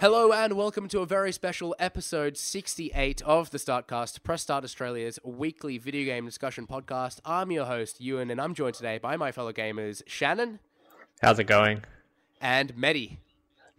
Hello and welcome to a very special episode 68 of the Start Cast, Press Start Australia's weekly video game discussion podcast. I'm your host, Ewan, and I'm joined today by my fellow gamers, Shannon How's it going? and Mehdi.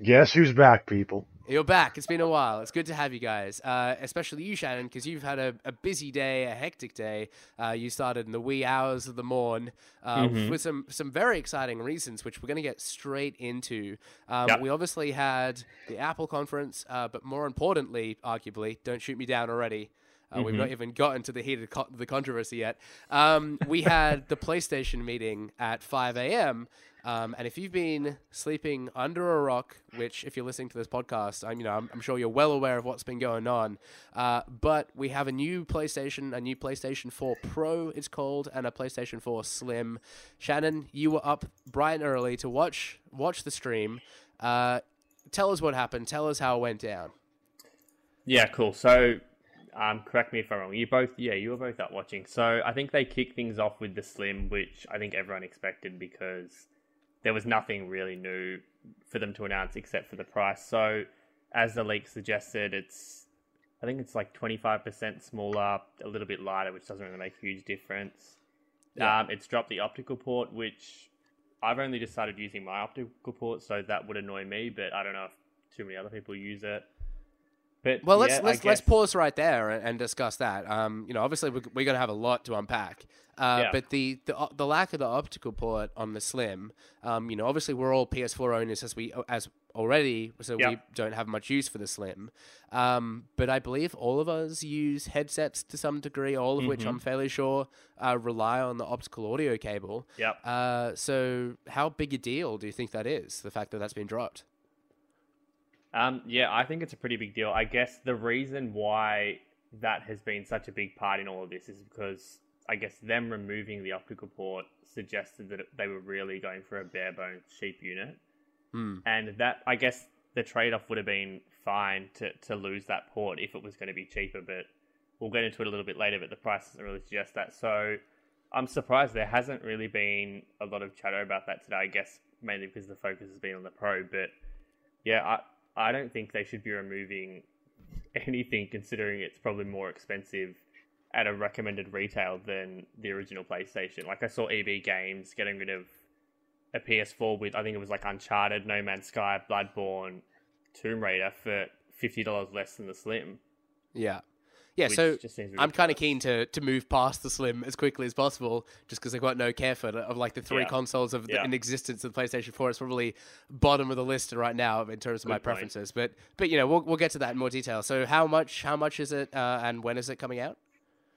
Guess who's back, people? You're back. It's been a while. It's good to have you guys, uh, especially you, Shannon, because you've had a, a busy day, a hectic day. Uh, you started in the wee hours of the morn uh, with some, some very exciting reasons, which we're going to get straight into. Um, Yep. We obviously had the Apple conference, uh, but more importantly, arguably, don't shoot me down already. Uh, We've not even gotten to the heat of co- the controversy yet. Um, we had the PlayStation meeting at 5 a.m. Um, and if you've been sleeping under a rock, which if you're listening to this podcast, I'm you know I'm, I'm sure you're well aware of what's been going on. Uh, but we have a new PlayStation, a new PlayStation 4 Pro, it's called, and a PlayStation 4 Slim. Shannon, you were up bright and early to watch watch the stream. Uh, tell us what happened. Tell us how it went down. Yeah, cool. So, um, correct me if I'm wrong. You both, yeah, you were both up watching. So I think they kicked things off with the Slim, which I think everyone expected because there was nothing really new for them to announce except for the price. So, as the leak suggested, it's I think it's like 25% smaller, a little bit lighter, which doesn't really make a huge difference. Yeah. Um, it's dropped the optical port, which I've only just started using my optical port, so that would annoy me, but I don't know if too many other people use it. But Well, let's yeah, let's let's pause right there and, and discuss that. Um, you know, obviously we're, we're going to have a lot to unpack. Uh, Yeah. But the, the the lack of the optical port on the Slim, um, you know, obviously we're all PS4 owners as we as already, so we don't have much use for the Slim. Um, but I believe all of us use headsets to some degree, all of which Mhm. I'm fairly sure uh, rely on the optical audio cable. Yep. Uh, so how big a deal do you think that is? The fact that that's been dropped. Um, yeah, I think it's a pretty big deal. I guess the reason why that has been such a big part in all of this is because I guess them removing the optical port suggested that they were really going for a bare bones cheap unit. Hmm. And that, I guess, the trade off would have been fine to, to lose that port if it was going to be cheaper, but we'll get into it a little bit later, but the price doesn't really suggest that. So I'm surprised there hasn't really been a lot of chatter about that today, I guess, mainly because the focus has been on the Pro. But yeah, I, I don't think they should be removing anything considering it's probably more expensive at a recommended retail than the original PlayStation. Like I saw EB Games getting rid of a PS4 with I think it was like Uncharted, No Man's Sky, Bloodborne, Tomb Raider for fifty dollars less than the Slim. Yeah. Yeah, so seems I'm kind of keen to, to move past the Slim as quickly as possible, just because I've got no care for it. Of like the three Yeah. consoles of the, Yeah. in existence of the PlayStation 4, it's probably bottom of the list right now in terms of my Good point. preferences. But but you know we'll, we'll get to that in more detail. So how much how much is it uh, and when is it coming out?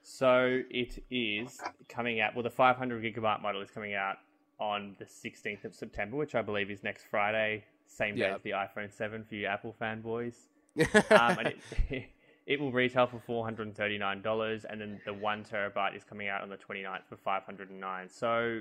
So it is coming out. Well, the 500 gigabyte model is coming out on the 16th of September, which I believe is next Friday, same day Yeah. as the iPhone 7 for you Apple fanboys. um, it, it will retail for four hundred and thirty nine dollars, and then the one terabyte is coming out on the 29th for five hundred and nine. So,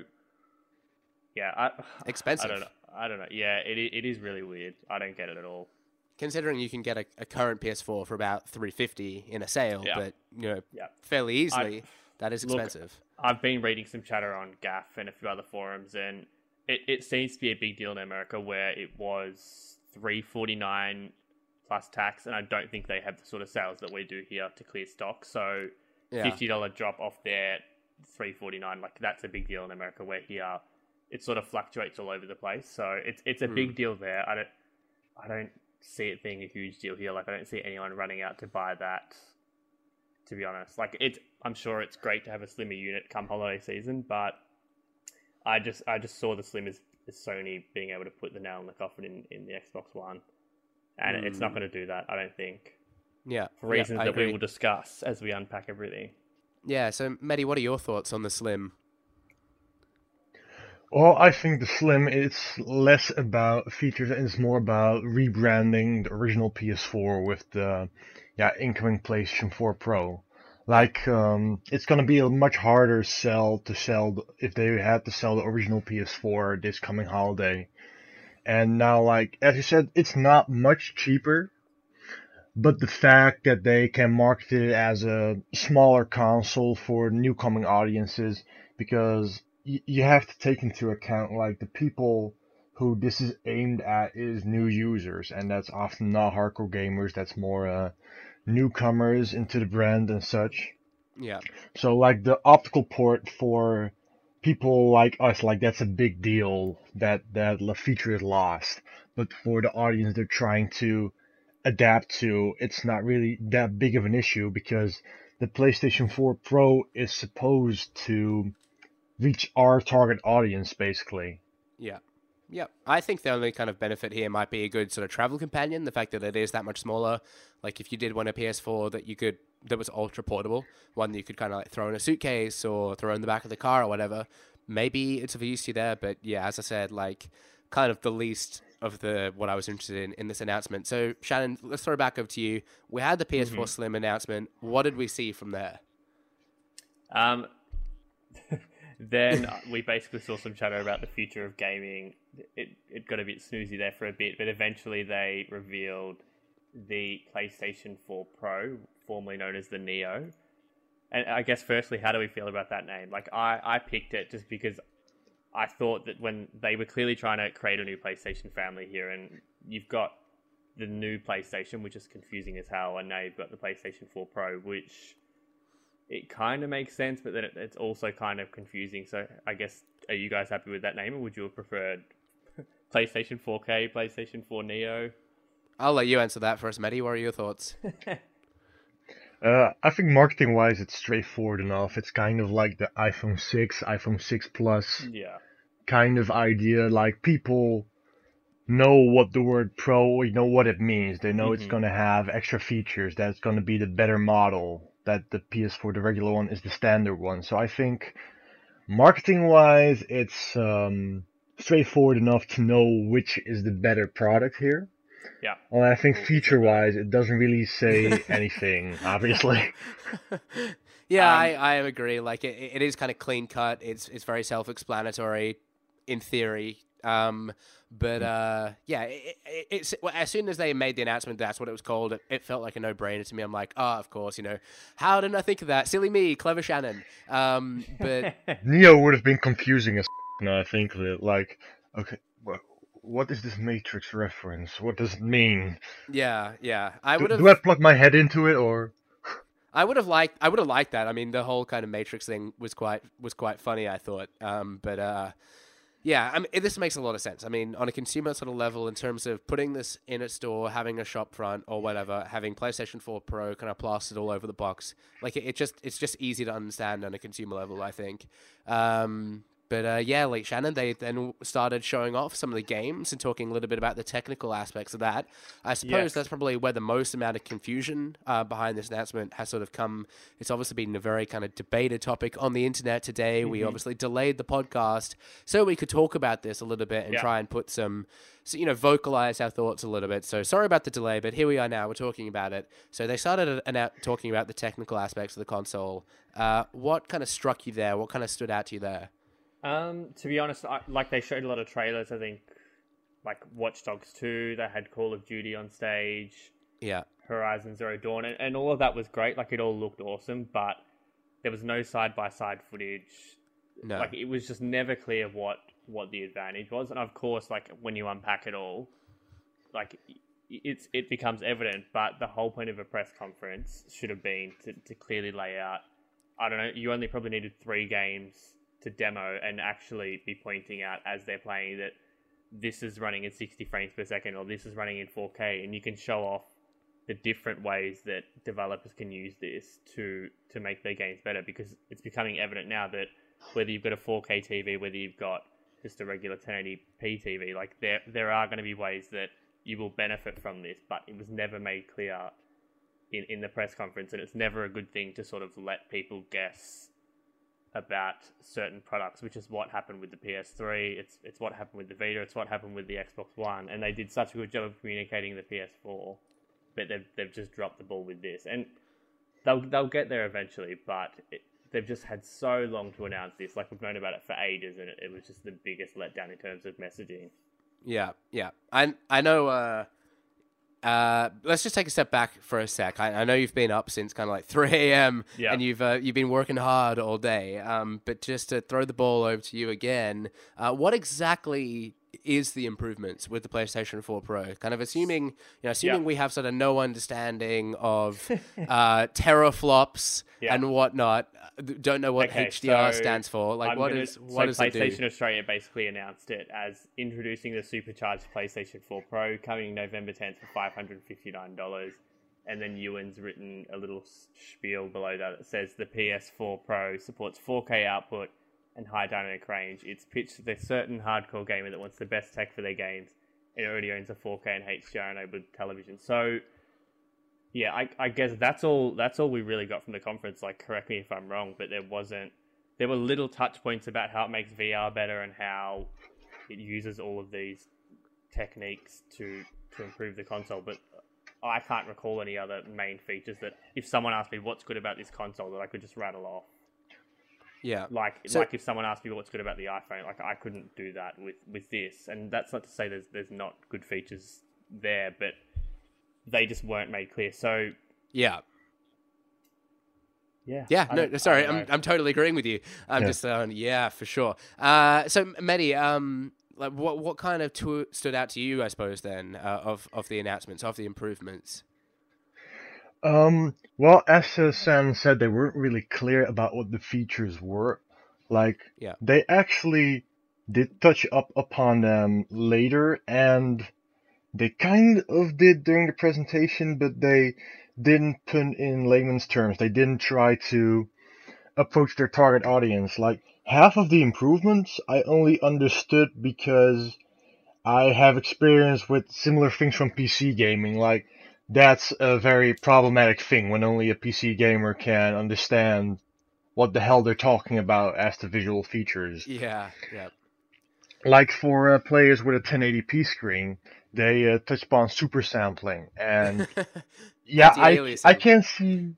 yeah, I, Expensive. I don't know. I don't know. Yeah, it it is really weird. I don't get it at all. Considering you can get a, a current PS4 for about 350 in a sale, Yeah. but you know Yeah. fairly easily, that is Look, expensive. I've been reading some chatter on GAF and a few other forums, and it, it seems to be a big deal in America where it was three forty nine plus tax, and I don't think they have the sort of sales that we do here to clear stock. So yeah. fifty dollar drop off their three forty nine, like that's a big deal in America. Where here it sort of fluctuates all over the place, so it's it's a Hmm. big deal there. I don't I don't see it being a huge deal here. Like I don't see anyone running out to buy that. To be honest, like it's I'm sure it's great to have a slimmer unit come holiday season, but I just I just saw the slim as, as Sony being able to put the nail in the coffin in, in the Xbox One, and it's not Hmm. going to do that. I don't think Yeah. for reasons I that we will discuss as we unpack everything. Yeah, so Mehdi, what are your thoughts on the Slim? Well, I think the Slim is less about features and it's more about rebranding the original PS4 with the yeah incoming PlayStation 4 Pro. Like, um, it's gonna be a much harder sell to sell if they had to sell the original PS4 this coming holiday. And now, like as you said, it's not much cheaper, but the fact that they can market it as a smaller console for new coming audiences, because y- you have to take into account like the people who this is aimed at is new users, and that's often not hardcore gamers. That's more uh, newcomers into the brand and such. Yeah. So like the optical port for people like us, like that's a big deal that that the feature is lost. But for the audience they're trying to adapt to, it's not really that big of an issue because the PlayStation 4 Pro is supposed to reach our target audience basically. Yeah. Yeah, I think the only kind of benefit here might be a good sort of travel companion. The fact that it is that much smaller. Like if you did want a PS4 that you could that was ultra portable, one that you could kind of like throw in a suitcase or throw in the back of the car or whatever. Maybe it's of use to you there, but yeah, as I said, like kind of the least of the what I was interested in in this announcement. So Shannon, let's throw it back over to you. We had the PS4 mm-hmm. Slim announcement. What did we see from there? Um, then we basically saw some chatter about the future of gaming. It it got a bit snoozy there for a bit, but eventually they revealed the PlayStation 4 Pro, formerly known as the Neo. And I guess firstly, how do we feel about that name? Like I, I picked it just because I thought that when they were clearly trying to create a new PlayStation family here, and you've got the new PlayStation, which is confusing as hell, and now you've got the PlayStation 4 Pro, which it kind of makes sense, but then it, it's also kind of confusing. So I guess are you guys happy with that name, or would you have preferred PlayStation 4K, PlayStation 4 Neo? I'll let you answer that first, Mehdi. What are your thoughts? uh, I think marketing wise, it's straightforward enough. It's kind of like the iPhone 6, iPhone 6 Plus yeah. kind of idea. Like people know what the word pro, you know what it means. They know mm-hmm. it's going to have extra features, that it's going to be the better model, that the PS4, the regular one, is the standard one. So I think marketing wise, it's um, straightforward enough to know which is the better product here. Yeah. Well, I think feature wise, it doesn't really say anything, obviously. yeah, um, I, I agree. Like it, it is kind of clean cut. It's it's very self explanatory in theory. Um, but hmm. uh, yeah, it, it, it's well, as soon as they made the announcement, that's what it was called. It, it felt like a no brainer to me. I'm like, oh, of course, you know, how didn't I think of that? Silly me, clever Shannon. Um, but Neo would have been confusing as. No, I think that like, okay, what is this Matrix reference? What does it mean? Yeah, yeah. I would have. Do I plug my head into it or? I would have liked. I would have liked that. I mean, the whole kind of Matrix thing was quite was quite funny. I thought. Um, but uh, yeah, I mean, this makes a lot of sense. I mean, on a consumer sort of level, in terms of putting this in a store, having a shop front or whatever, having PlayStation 4 Pro kind of plastered all over the box, like it, it just it's just easy to understand on a consumer level. I think. Um, but uh, yeah, like Shannon, they then started showing off some of the games and talking a little bit about the technical aspects of that. I suppose yes. that's probably where the most amount of confusion uh, behind this announcement has sort of come. It's obviously been a very kind of debated topic on the internet today. Mm-hmm. We obviously delayed the podcast so we could talk about this a little bit and yeah. try and put some, so, you know, vocalize our thoughts a little bit. So sorry about the delay, but here we are now. We're talking about it. So they started an talking about the technical aspects of the console. Uh, what kind of struck you there? What kind of stood out to you there? Um, to be honest, I, like they showed a lot of trailers. I think, like Watch Dogs Two, they had Call of Duty on stage. Yeah. Horizon Zero Dawn, and, and all of that was great. Like it all looked awesome, but there was no side by side footage. No. Like it was just never clear what what the advantage was, and of course, like when you unpack it all, like it's it becomes evident. But the whole point of a press conference should have been to, to clearly lay out. I don't know. You only probably needed three games to demo and actually be pointing out as they're playing that this is running at 60 frames per second or this is running in 4K, and you can show off the different ways that developers can use this to to make their games better because it's becoming evident now that whether you've got a 4K TV, whether you've got just a regular 1080p TV, like there there are going to be ways that you will benefit from this, but it was never made clear in, in the press conference, and it's never a good thing to sort of let people guess about certain products, which is what happened with the PS3. It's it's what happened with the Vita. It's what happened with the Xbox One, and they did such a good job of communicating the PS4, but they've they've just dropped the ball with this, and they'll they'll get there eventually. But it, they've just had so long to announce this. Like we've known about it for ages, and it, it was just the biggest letdown in terms of messaging. Yeah, yeah. I I know. Uh, uh, let's just take a step back for a sec. I, I know you've been up since kind of like 3 a.m. Yeah. and you've uh, you've been working hard all day. Um, but just to throw the ball over to you again, uh, what exactly is the improvements with the PlayStation 4 Pro? Kind of assuming, you know, assuming yeah. we have sort of no understanding of uh, teraflops yeah. and whatnot, uh, don't know what okay, HDR so stands for. Like, I'm what gonna, is what so PlayStation Australia basically announced it as introducing the supercharged PlayStation 4 Pro coming November 10th for $559 and then Ewan's written a little spiel below that that says the PS4 Pro supports 4K output and high dynamic range. It's pitched to the certain hardcore gamer that wants the best tech for their games and already owns a 4K and HDR enabled television. So, yeah, I, I guess that's all. That's all we really got from the conference. Like, correct me if I'm wrong, but there wasn't. There were little touch points about how it makes VR better and how it uses all of these techniques to to improve the console. But I can't recall any other main features that if someone asked me what's good about this console that I could just rattle off. Yeah. Like so, like if someone asked me what's good about the iPhone, like I couldn't do that with with this. And that's not to say there's there's not good features there, but they just weren't made clear. So Yeah. Yeah. Yeah. No, sorry. I'm I'm totally agreeing with you. I'm yeah. just uh, yeah, for sure. Uh so Mehdi, um like what what kind of to- stood out to you, I suppose, then uh, of of the announcements, of the improvements? Um, well, as Sam said, they weren't really clear about what the features were. Like, yeah. they actually did touch up upon them later, and they kind of did during the presentation, but they didn't put in layman's terms. They didn't try to approach their target audience. Like, half of the improvements I only understood because I have experience with similar things from PC gaming. Like, that's a very problematic thing when only a PC gamer can understand what the hell they're talking about as the visual features. Yeah, yeah. Like for uh, players with a 1080p screen, they uh, touch upon super sampling, and yeah, I I can't see.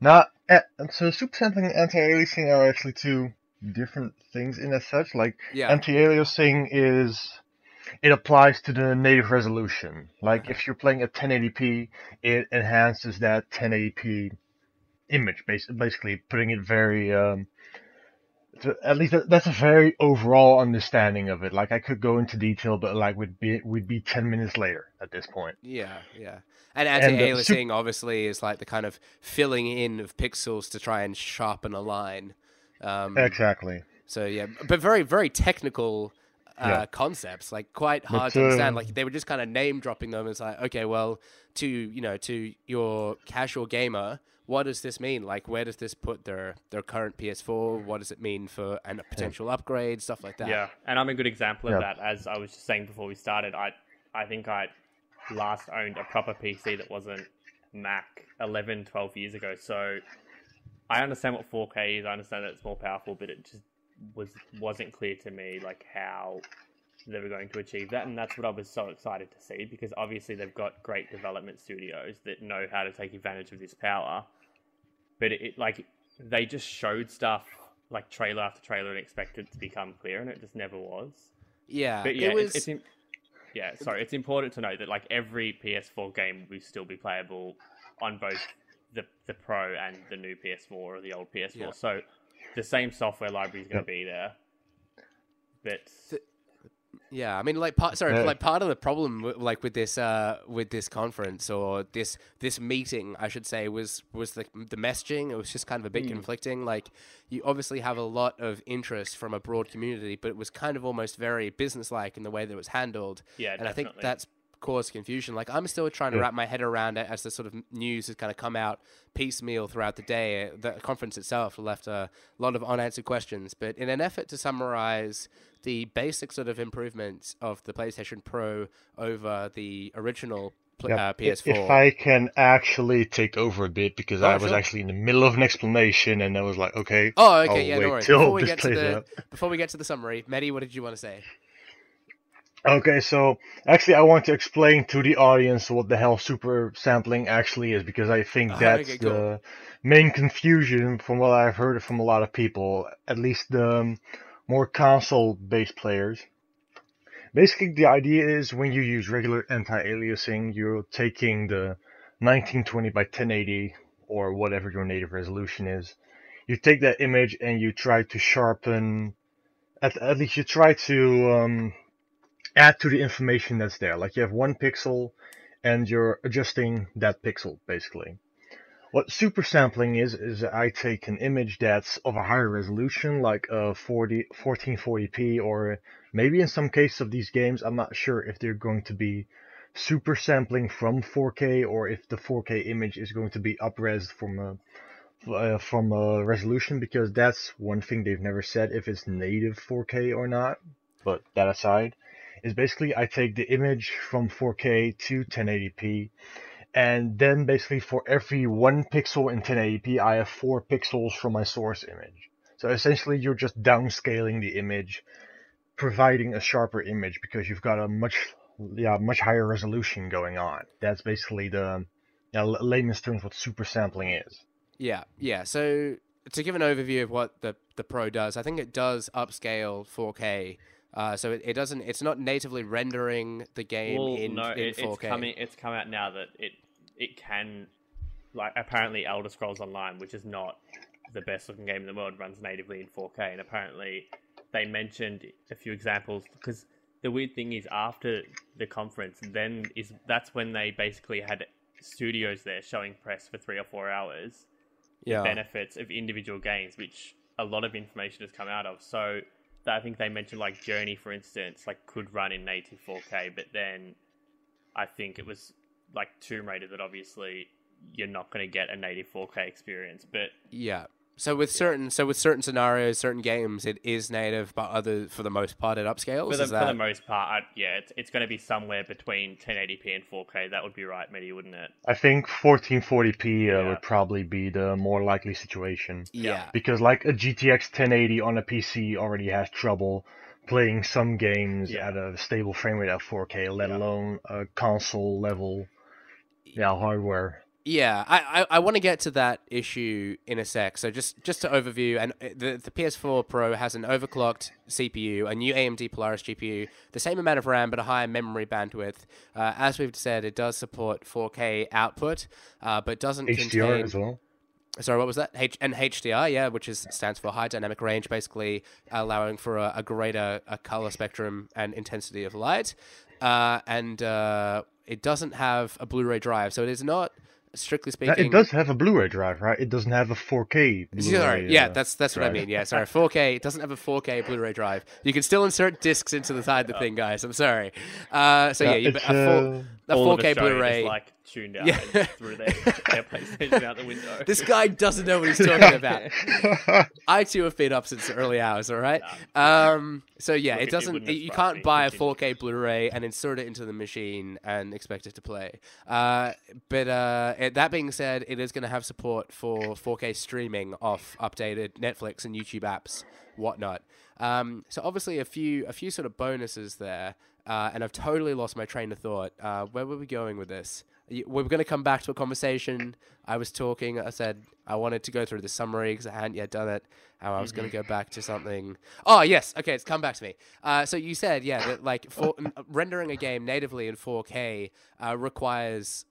Not uh, so super sampling and anti-aliasing are actually two different things in as such. Like yeah. anti-aliasing is it applies to the native resolution. Like if you're playing at 1080p, it enhances that 1080p image, basically putting it very. Um, to, at least that's a very overall understanding of it. Like I could go into detail, but like would be would be ten minutes later at this point. Yeah, yeah. And anti-aliasing uh, obviously is like the kind of filling in of pixels to try and sharpen a line. Um, exactly. So yeah, but very very technical uh, yeah. concepts, like quite hard but, to understand. Uh, like they were just kind of name dropping them. It's like okay, well, to you know, to your casual gamer, what does this mean? Like, where does this put their their current PS4? What does it mean for a potential yeah. upgrade, stuff like that? Yeah, and I'm a good example of yeah. that. As I was just saying before we started, I I think I last owned a proper PC that wasn't Mac 11, 12 years ago. So I understand what 4K is. I understand that it's more powerful, but it just was wasn't clear to me like how they were going to achieve that, and that's what I was so excited to see because obviously they've got great development studios that know how to take advantage of this power. But it, it like they just showed stuff like trailer after trailer and expected it to become clear, and it just never was. Yeah, but yeah, it was... it's, it's yeah. Sorry, it's important to note that like every PS4 game will still be playable on both the the Pro and the new PS4 or the old PS4. Yeah. So the same software library is going to be there. But yeah, I mean, like part sorry, like part of the problem, like with this uh with this conference or this this meeting, I should say, was was the the messaging. It was just kind of a bit mm. conflicting. Like you obviously have a lot of interest from a broad community, but it was kind of almost very businesslike in the way that it was handled. Yeah, and definitely. I think that's cause confusion. Like I'm still trying to wrap my head around it as the sort of news has kind of come out piecemeal throughout the day. The conference itself left a lot of unanswered questions, but in an effort to summarize the basic sort of improvements of the PlayStation Pro over the original yep. uh, PS4. If I can actually take over a bit because oh, I was sure. actually in the middle of an explanation and I was like, okay. Oh, okay, I'll yeah, no worries. Before we, get to the, before we get to the summary, Mehdi, what did you want to say? Okay, so actually, I want to explain to the audience what the hell super sampling actually is because I think that's okay, the main confusion from what I've heard from a lot of people, at least the um, more console-based players. Basically, the idea is when you use regular anti-aliasing, you're taking the 1920 by 1080 or whatever your native resolution is. You take that image and you try to sharpen, at, at least you try to um, add to the information that's there. Like you have one pixel, and you're adjusting that pixel basically. What super sampling is, is I take an image that's of a higher resolution, like a 40, 1440p, or maybe in some cases of these games, I'm not sure if they're going to be super sampling from 4K or if the 4K image is going to be upres from a uh, from a resolution because that's one thing they've never said if it's native 4K or not. But that aside, is basically I take the image from 4K to 1080p and then basically for every one pixel in 1080p I have four pixels from my source image. So essentially you're just downscaling the image, providing a sharper image because you've got a much yeah much higher resolution going on. That's basically the yeah, layman's terms what super sampling is. Yeah, yeah. So to give an overview of what the the Pro does, I think it does upscale 4K. Uh, so it, it doesn't. It's not natively rendering the game well, in, no, in it, 4K. it's coming. It's come out now that it it can, like apparently Elder Scrolls Online, which is not the best looking game in the world, runs natively in 4K, and apparently they mentioned a few examples because the weird thing is after the conference, then is that's when they basically had studios there showing press for three or four hours yeah. benefits of individual games, which a lot of information has come out of. So I think they mentioned like Journey, for instance, like could run in native 4K, but then I think it was like Tomb Raider that obviously you're not going to get a native 4K experience. But yeah, so with certain so with certain scenarios, certain games, it is native, but other for the most part, it upscales. for the, is for the most part, I, yeah, it's, it's going to be somewhere between 1080p and 4K. That would be right, Mehdi, wouldn't it? I think 1440p uh, Yeah. would probably be the more likely situation. yeah, Because like a GTX 1080 on a PC already has trouble playing some games Yeah. at a stable frame rate at 4K, let Yeah. alone a console level yeah, hardware. Yeah, I, I, I want to get to that issue in a sec. So just just to overview, and uh, the the PS4 Pro has an overclocked CPU, a new AMD Polaris GPU, the same amount of RAM but a higher memory bandwidth. Uh, as we've said, it does support 4K output, uh, but doesn't HDR contain. as well. Sorry, what was that? H- and HDR, yeah, which is stands for high dynamic range, basically allowing for a, a greater a color spectrum and intensity of light. Uh, and uh, it doesn't have a Blu-ray drive, so it is not strictly Now, speaking. it does have a Blu-ray drive, right? It doesn't have a 4K. Blu-ray, Sorry, yeah, uh, that's that's what I mean. Yeah, sorry, 4K. It doesn't have a 4K Blu-ray drive. You can still insert discs into the side of the thing, guys. I'm sorry. Uh, so yeah, you, it's, a, full, uh, a 4K Blu-ray. Just, like tuned out Yeah. and threw their, their PlayStation out the window. This guy doesn't know what he's talking about. I too have been up since the early hours. All right. Um. So yeah, Look, it it doesn't. wouldn't you can't buy a 4K Blu-ray and insert it into the machine and expect it to play. Uh. But uh. it- that being said, it is going to have support for 4K streaming off updated Netflix and YouTube apps, whatnot. Um. So obviously a few a few sort of bonuses there. Uh, and I've totally lost my train of thought. Uh, where were we going with this? We're going to come back to a conversation. I was talking. I said I wanted to go through the summary because I hadn't yet done it. How I was going to go back to something. Oh yes, okay, it's come back to me. Uh, so you said yeah, that like for, rendering a game natively in 4K uh, requires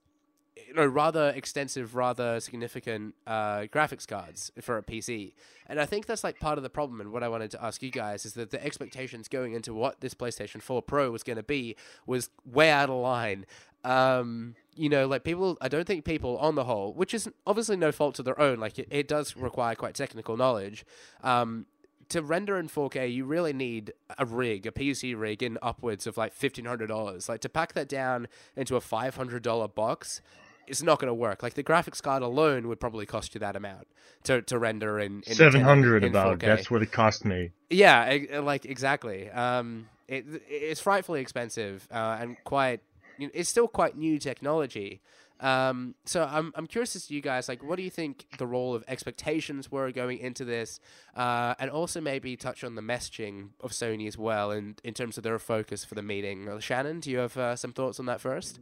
you know rather extensive, rather significant uh, graphics cards for a PC, and I think that's like part of the problem. And what I wanted to ask you guys is that the expectations going into what this PlayStation 4 Pro was going to be was way out of line. Um, you know, like people, I don't think people on the whole, which is obviously no fault to their own, like it, it does require quite technical knowledge. Um, to render in 4K, you really need a rig, a PC rig, in upwards of like fifteen hundred dollars. Like to pack that down into a five hundred dollar box, it's not going to work. Like the graphics card alone would probably cost you that amount to, to render in, in 700 in about. 4K. That's what it cost me. Yeah, like exactly. Um, it it's frightfully expensive uh, and quite. You know, It's still quite new technology. Um, so I'm I'm curious as to you guys, like, what do you think the role of expectations were going into this, uh, and also maybe touch on the messaging of Sony as well, and in terms of their focus for the meeting. Uh, Shannon, do you have uh, some thoughts on that first?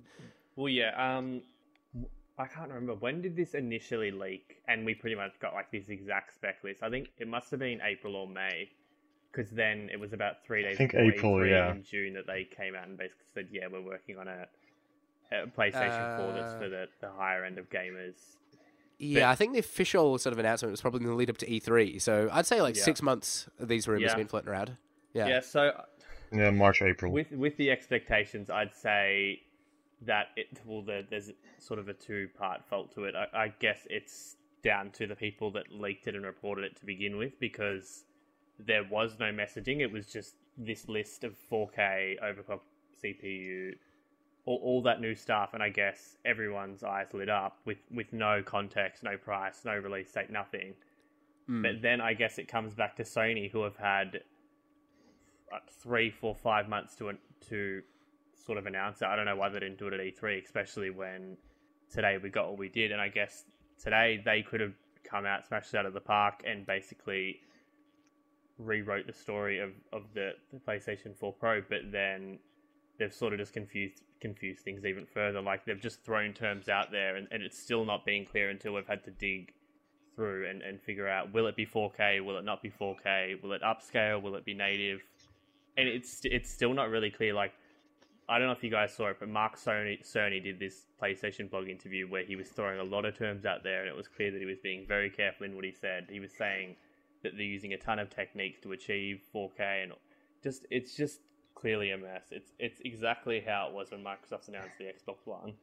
Well, yeah. Um, I can't remember when did this initially leak, and we pretty much got like this exact spec list. I think it must have been April or May, because then it was about three days. I think before April, E3 yeah. In June, that they came out and basically said, "Yeah, we're working on a, a PlayStation 4 that's Uh, for the, the higher end of gamers." Yeah, I think the official sort of announcement was probably in the lead up to E3. So I'd say like Yeah. six months. These rumors Yeah. have been floating around. Yeah. Yeah. so Yeah, March, April. With with the expectations, I'd say that it well, there, there's sort of a two part fault to it. I, I guess it's down to the people that leaked it and reported it to begin with because there was no messaging. It was just this list of 4K overclocked CPU, all, all that new stuff, and I guess everyone's eyes lit up with, with no context, no price, no release date, nothing. Mm. But then I guess it comes back to Sony, who have had uh, three, four, five months to to sort of announce it. I don't know why they didn't do it at E3, especially when today we got what we did. And I guess today they could have come out, smashed it out of the park, and basically rewrote the story of, of the, the PlayStation 4 Pro, but then they've sort of just confused confused things even further. Like they've just thrown terms out there, and, and it's still not being clear until we've had to dig through and, and figure out will it be 4K, will it not be 4K, will it upscale, will it be native, and it's it's still not really clear. Like I don't know if you guys saw it, but Mark Cerny, Cerny did this PlayStation blog interview where he was throwing a lot of terms out there, and it was clear that he was being very careful in what he said. He was saying that they're using a ton of techniques to achieve 4K, and just it's just clearly a mess. It's it's exactly how it was when Microsoft announced the Xbox One.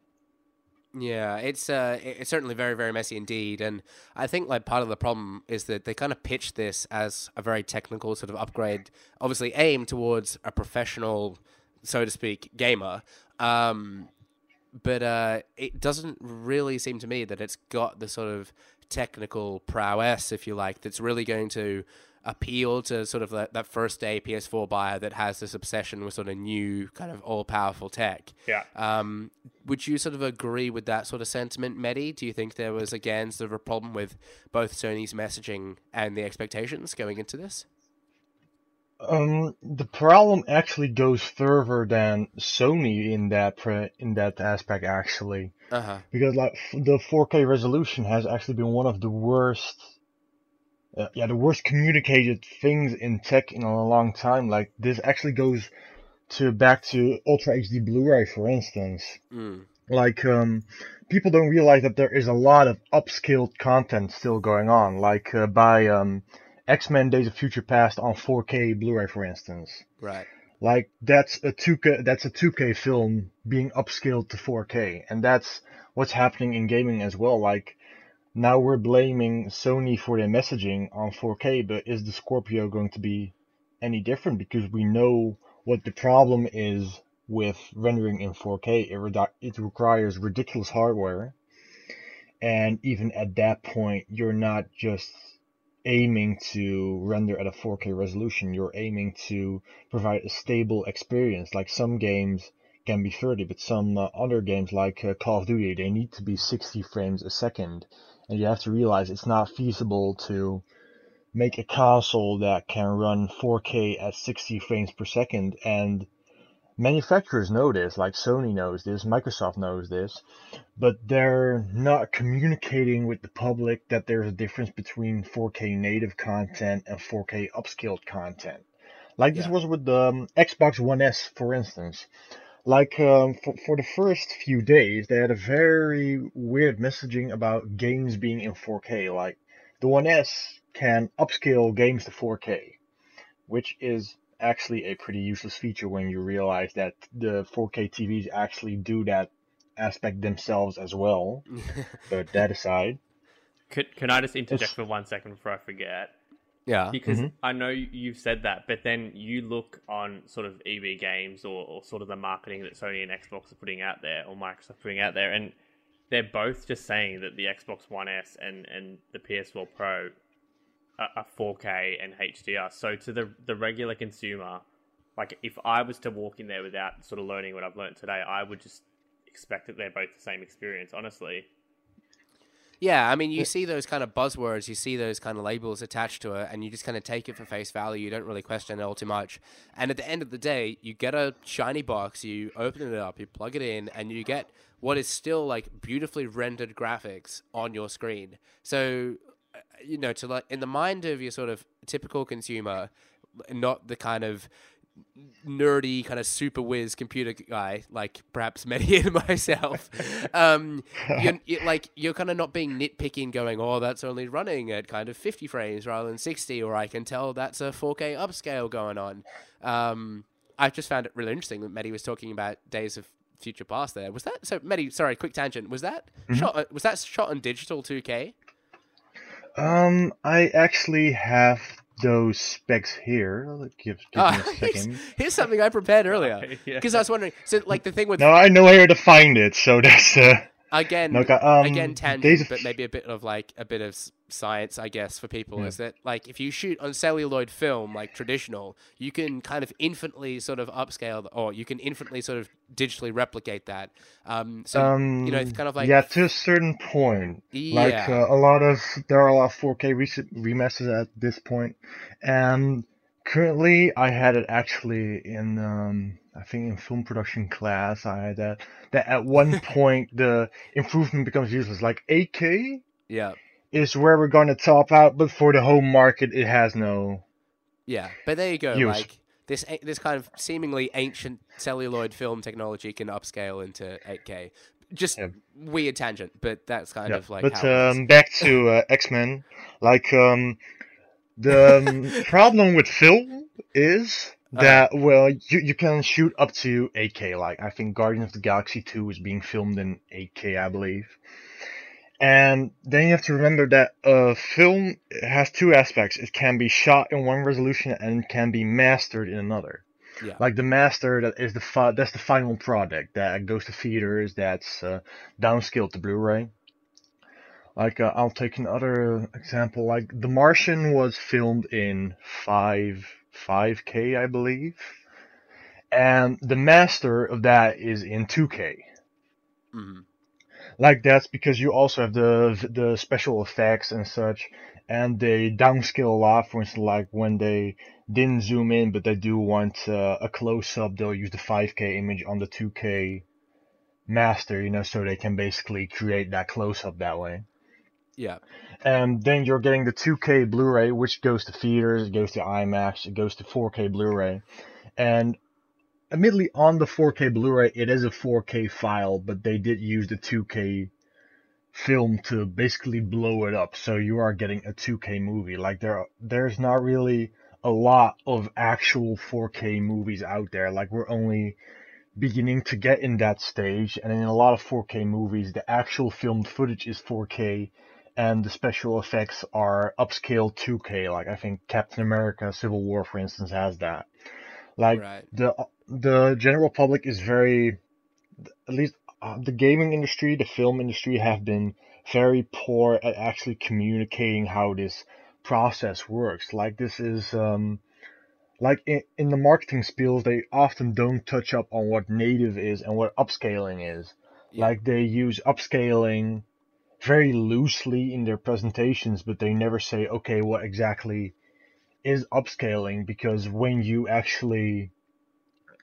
Yeah, it's uh, it's certainly very, very messy indeed, and I think like part of the problem is that they kind of pitched this as a very technical sort of upgrade, obviously aimed towards a professional, so to speak, gamer. Um, but uh, it doesn't really seem to me that it's got the sort of technical prowess, if you like, that's really going to appeal to sort of that, that first day PS4 buyer that has this obsession with sort of new kind of all powerful tech. Yeah. Um, would you sort of agree with that sort of sentiment, Mehdi? Do you think there was again sort of a problem with both Sony's messaging and the expectations going into this? Um, the problem actually goes further than Sony in that pre- in that aspect actually, Uh huh. because like f- the 4K resolution has actually been one of the worst, uh, yeah, the worst communicated things in tech in a long time. Like this actually goes to back to Ultra HD Blu-ray, for instance. Mm. Like um, people don't realize that there is a lot of upscaled content still going on. Like uh, by um, X-Men: Days of Future Past on 4K Blu-ray, for instance. Right. Like that's a 2K that's a 2K film being upscaled to 4K, and that's what's happening in gaming as well. Like now we're blaming Sony for their messaging on 4K, but is the Scorpio going to be any different? Because we know what the problem is with rendering in 4K. It, redu- it requires ridiculous hardware, and even at that point, you're not just aiming to render at a 4K resolution. You're aiming to provide a stable experience. Like some games can be 30, but some uh, other games like uh, Call of Duty, they need to be 60 frames a second. And you have to realize it's not feasible to make a console that can run 4K at 60 frames per second. And manufacturers know this, like Sony knows this, Microsoft knows this, but they're not communicating with the public that there's a difference between 4K native content and 4K upscaled content. Like this Yeah. was with the um, Xbox One S, for instance. Like um, for, for the first few days, they had a very weird messaging about games being in 4K. Like the One S can upscale games to 4K, which is actually a pretty useless feature when you realize that the 4K TVs actually do that aspect themselves as well. But that aside, Could, can I just interject It's- for one second before I forget? yeah. Because Mhm. I know you've said that, but then you look on sort of EB Games or, or sort of the marketing that Sony and Xbox are putting out there, or Microsoft putting out there, and they're both just saying that the Xbox One S and, and the PS4 Pro are, are 4K and HDR. So to the the regular consumer, like if I was to walk in there without sort of learning what I've learned today, I would just expect that they're both the same experience. Honestly, Yeah, I mean, you see those kind of buzzwords, you see those kind of labels attached to it, and you just kind of take it for face value. You don't really question it all too much. And at the end of the day, you get a shiny box, you open it up, you plug it in, and you get what is still like beautifully rendered graphics on your screen. So, you know, to like in the mind of your sort of typical consumer, not the kind of nerdy kind of super whiz computer guy like perhaps many and myself um you're, you like you're kind of not being nitpicking going oh that's only running at kind of 50 frames rather than 60 or i can tell that's a 4k upscale going on um I just found it really interesting that Mehdi was talking about Days of Future Past. There was that. So Mehdi, sorry, quick tangent. Was that Mhm. shot? uh, Was that shot on digital 2K? Um, I actually have those specs here. Give, give Ah, me a here's, second. here's something I prepared earlier Yeah. because I was wondering. So like the thing with No, I know where to find it, so that's uh. Again, No, um, again tangent, of- but maybe a bit of like a bit of science, I guess, for people Yeah. is that like if you shoot on celluloid film, like traditional, you can kind of infinitely sort of upscale, or you can infinitely sort of digitally replicate that. Um, so um, you know, it's kind of like yeah, to a certain point. Like yeah, uh, a lot of there are a lot of 4K rec- remasters at this point, and currently I had it actually in um I think in film production class I had that that at one point the improvement becomes useless. Like 8K yeah, is where we're gonna top out, but for the home market it has no. yeah. But there you go. Use. Like this, this kind of seemingly ancient celluloid film technology can upscale into 8K. Just Yeah. weird tangent, but that's kind Yeah, of like. but how um, back to uh, X Men. Like um, the um, problem with film is Uh-huh. that well, you you can shoot up to 8K. Like I think Guardians of the Galaxy 2 is being filmed in 8K, I believe. And then you have to remember that a film has two aspects. It can be shot in one resolution and can be mastered in another. Yeah. Like the master, that is the fi- that's the final product that goes to theaters. That's uh, downscaled to Blu-ray. Like uh, I'll take another example. Like The Martian was filmed in five 5K, I believe, and the master of that is in 2K. Mhm. Like that's because you also have the the special effects and such, and they downscale a lot. For instance, like when they didn't zoom in, but they do want uh, a close up, they'll use the 5K image on the 2K master, you know, so they can basically create that close up that way. Yeah, And then you're getting the 2K Blu-ray, which goes to theaters, it goes to IMAX, it goes to 4K Blu-ray, and admittedly on the 4K Blu-ray it is a 4K file, but they did use the 2K film to basically blow it up, so you are getting a 2K movie. Like there, there's not really a lot of actual 4K movies out there. Like we're only beginning to get in that stage, and in a lot of 4K movies, the actual filmed footage is 4K and the special effects are upscale 2K. Like I think Captain America: Civil War, for instance, has that. Like right. the the general public is very, at least uh, the gaming industry, the film industry have been very poor at actually communicating how this process works. Like this is um. Like in, in the marketing spiels, they often don't touch up on what native is and what upscaling is. Yeah. Like they use upscaling very loosely in their presentations, but they never say, okay, what exactly is upscaling? Because when you actually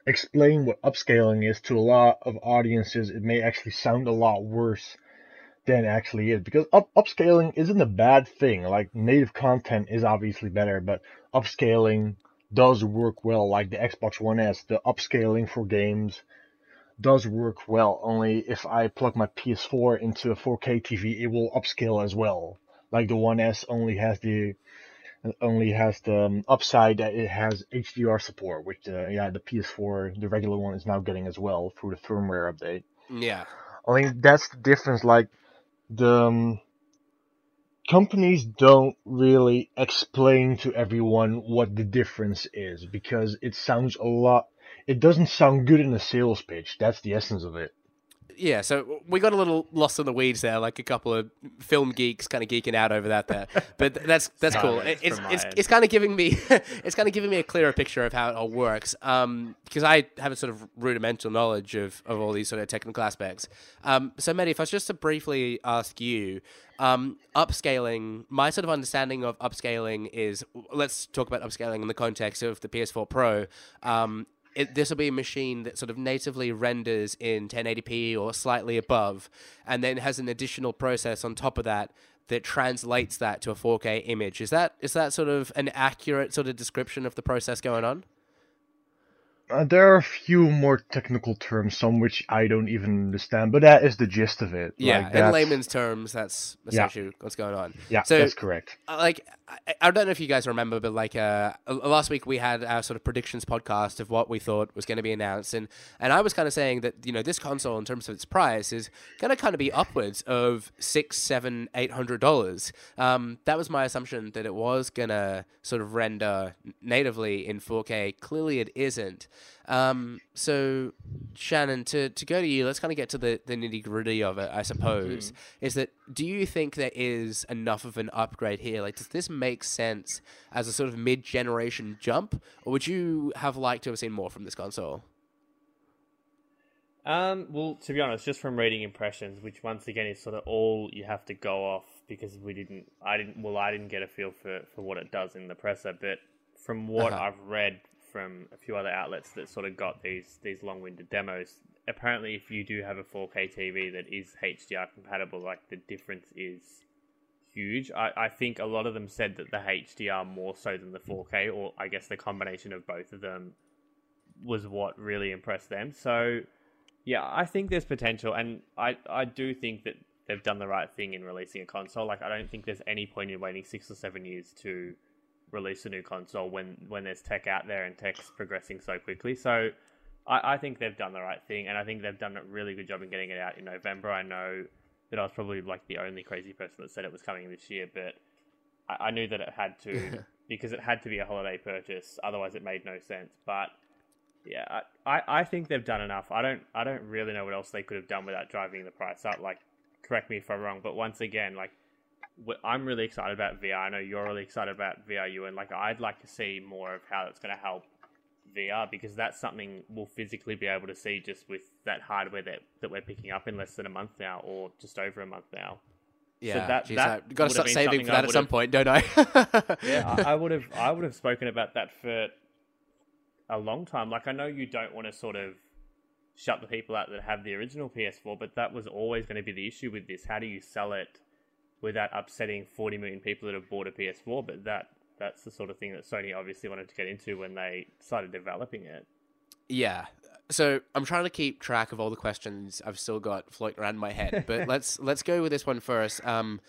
explain what upscaling is to a lot of audiences, it may actually sound a lot worse than actually is. Because up- upscaling isn't a bad thing. Like native content is obviously better, but upscaling does work well. Like the Xbox One S, the upscaling for games does work well. Only if I plug my PS4 into a 4K TV, it will upscale as well. Like the One S only has the only has the um, upside that it has HDR support, which uh, yeah the PS4 the regular one is now getting as well through the firmware update. Yeah. I think that's the difference. Like the um, companies don't really explain to everyone what the difference is because it sounds a lot. It doesn't sound good in a sales pitch. That's the essence of it. Yeah, so we got a little lost in the weeds there, like a couple of film geeks kind of geeking out over that there. But that's that's No, cool. it's It's it's, it's kind of giving me it's kind of giving me a clearer picture of how it all works. Um, because I have a sort of rudimental knowledge of, of all these sort of technical aspects. Um, so Mehdi, if I was just to briefly ask you, um, upscaling. My sort of understanding of upscaling is let's talk about upscaling in the context of the PS4 Pro. Um, it, this will be a machine that sort of natively renders in 1080p or slightly above, and then has an additional process on top of that that translates that to a 4K image. Is that is that sort of an accurate sort of description of the process going on? Uh, there are a few more technical terms, some which I don't even understand, but that is the gist of it. Yeah, Like, in layman's terms, that's essentially what's going on. Yeah, So- that's correct. Uh, like I, I don't know if you guys remember, but like uh, last week we had our sort of predictions podcast of what we thought was going to be announced, and and I was kind of saying that you know this console in terms of its price is going to kind of be upwards of six, seven, eight hundred dollars. Um, that was my assumption that it was gonna sort of render natively in 4K. Clearly, it isn't. Um, so Shannon, to, to go to you, let's kind of get to the, the nitty gritty of it, I suppose. Is that do you think there is enough of an upgrade here? Like, does this make sense as a sort of mid generation jump, or would you have liked to have seen more from this console? Um, well, to be honest, just from reading impressions, which once again is sort of all you have to go off because we didn't, I didn't, well, I didn't get a feel for, for what it does in the presser, but from what Uh-huh. I've read from a few other outlets that sort of got these these long winded demos, apparently, if you do have a 4K TV that is HDR compatible, like the difference is huge. I, I think a lot of them said that the HDR more so than the 4K, or I guess the combination of both of them was what really impressed them. So, yeah, I think there's potential, and I I do think that they've done the right thing in releasing a console. Like, I don't think there's any point in waiting six or seven years to release a new console when when there's tech out there and tech's progressing so quickly. So, I, I think they've done the right thing, and I think they've done a really good job in getting it out in November. I know that I was probably like the only crazy person that said it was coming this year, but I, I knew that it had to because it had to be a holiday purchase. Otherwise, it made no sense. But yeah, I, I, think they've done enough. I don't I don't really know what else they could have done without driving the price up. Like, correct me if I'm wrong, but once again, like I'm really excited about VR. I know you're really excited about VRU, and like I'd like to see more of how it's going to help VR because that's something we'll physically be able to see just with that hardware that, that we're picking up in less than a month now, or just over a month now. Yeah, that- geez, that got to start saving for that at some point, don't I? Yeah, I, I would have I would have spoken about that for a long time. Like I know you don't want to sort of shut the people out that have the original PS4, but that was always going to be the issue with this. How do you sell it without upsetting 40 million people that have bought a PS4? But that that's the sort of thing that Sony obviously wanted to get into when they started developing it. Yeah. So I'm trying to keep track of all the questions I've still got floating around my head, but let's let's go with this one first. Um,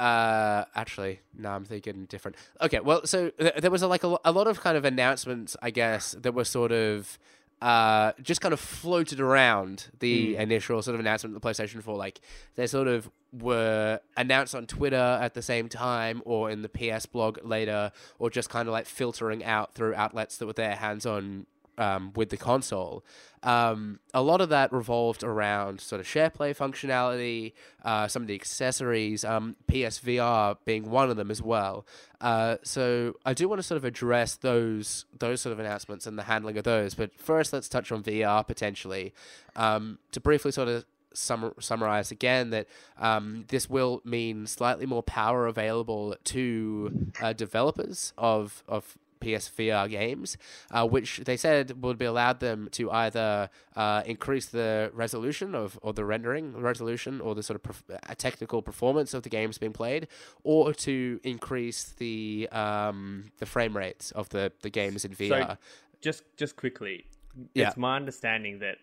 uh, actually, no, I'm thinking different. Okay, well, so th- there was a, like a, a lot of kind of announcements, I guess, that were sort of uh, just kind of floated around the initial sort of announcement of the PlayStation 4. Like they sort of were announced on Twitter at the same time, or in the PS blog later, or just kind of like filtering out through outlets that were there hands on um, with the console. Um, a lot of that revolved around sort of share play functionality, uh, some of the accessories, um, PSVR being one of them as well. Uh, so I do want to sort of address those those sort of announcements and the handling of those. But first, let's touch on VR potentially um, to briefly sort of sum- summarize again that um, this will mean slightly more power available to uh, developers of of PSVR games, uh, which they said would be allowed them to either uh, increase the resolution of or the rendering resolution or the sort of perf- uh, technical performance of the games being played, or to increase the um, the frame rates of the, the games in VR. just just quickly, Yeah. it's my understanding that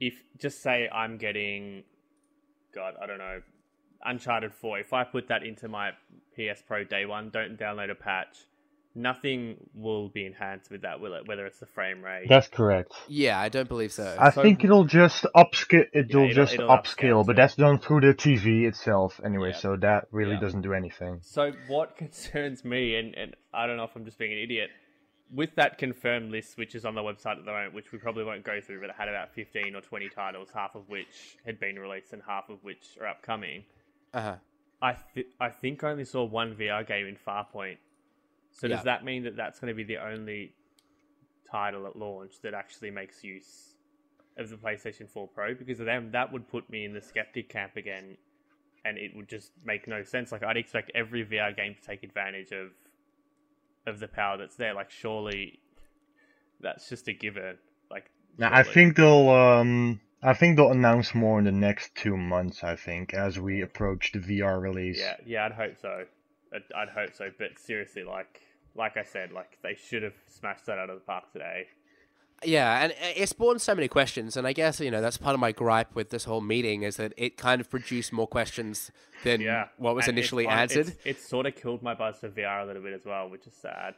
if just say I'm getting, God, I don't know, Uncharted Four. If I put that into my PS Pro day one, don't download a patch. Nothing will be enhanced with that, will it? Whether it's the frame rate. That's correct. yeah, I don't believe so. I So- think it'll just upscale. It'll it'll- just it'll upscale, upscale but that's done through the TV itself anyway. Yeah. So that really Yeah. doesn't do anything. So what concerns me, and, and I don't know if I'm just being an idiot, with that confirmed list, which is on the website at the moment, which we probably won't go through, but it had about 15 or 20 titles, half of which had been released and half of which are upcoming. Uh-huh. I th- I think I only saw one VR game in Farpoint. So Yeah. does that mean that that's going to be the only title at launch that actually makes use of the PlayStation 4 Pro? Because then that would put me in the skeptic camp again, and it would just make no sense. Like I'd expect every VR game to take advantage of of the power that's there. Like surely that's just a given. Like Now I think they'll um I think they'll announce more in the next two months. I think as we approach the VR release. Yeah, yeah, I'd hope so. I'd, I'd hope so. But seriously, like, like I said, like they should have smashed that out of the park today. Yeah, and uh, it spawned so many questions, and I guess you know that's part of my gripe with this whole meeting is that it kind of produced more questions than Yeah, what was And initially fun- answered. It's, it's sort of killed my buzz for VR a little bit as well, which is sad.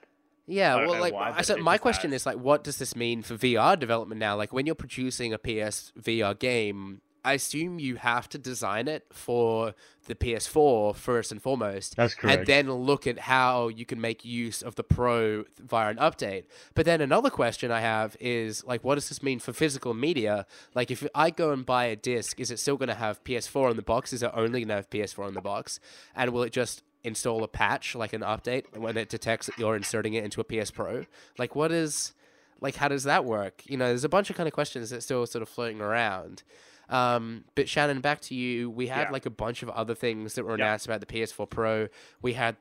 Yeah, well, like, why, I so my question has. is like, what does this mean for VR development now? Like, when you're producing a PS VR game, I assume you have to design it for the PS4 first and foremost, That's and then look at how you can make use of the Pro via an update. But then another question I have is like, what does this mean for physical media? Like, if I go and buy a disc, is it still going to have PS4 on the box? Is it only going to have PS4 on the box? And will it just install a patch, like an update, when it detects that you're inserting it into a PS Pro? Like, what is, like, how does that work? You know, there's a bunch of kind of questions that still sort of floating around. Um, but Shannon, back to you. We had Yeah. like a bunch of other things that were Yeah. announced about the PS4 Pro. We had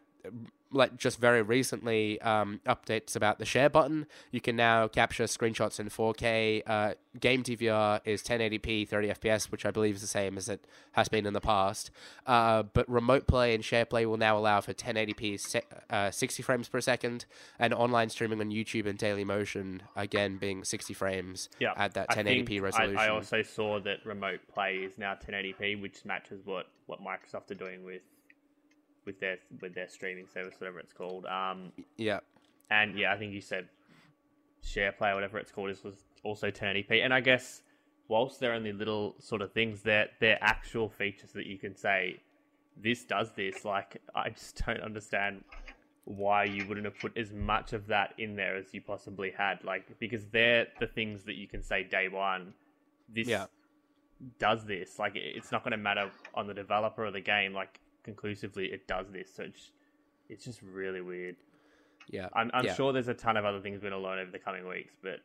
like just very recently um, updates about the share button. You can now capture screenshots in 4K. Uh, Game DVR is 1080p 30 FPS, which I believe is the same as it has been in the past. Uh, but remote play and share play will now allow for 1080p se- uh, 60 frames per second, and online streaming on YouTube and Daily Motion again being 60 frames Yeah, at that 1080p think resolution. I, I also saw that remote play is now 1080p, which matches what, what Microsoft are doing with with their with their streaming service, whatever it's called. Um, yeah. and yeah, I think you said share play, whatever it's called, is was also 1080p. And I guess whilst they're only little sort of things, they're they're actual features that you can say this does this. Like I just don't understand why you wouldn't have put as much of that in there as you possibly had. Like because they're the things that you can say day one. This Yeah. does this. Like it's not going to matter on the developer of the game. Like conclusively, it does this. So it's it's just really weird. Yeah. I'm, I'm yeah. sure there's a ton of other things we're going to learn over the coming weeks, but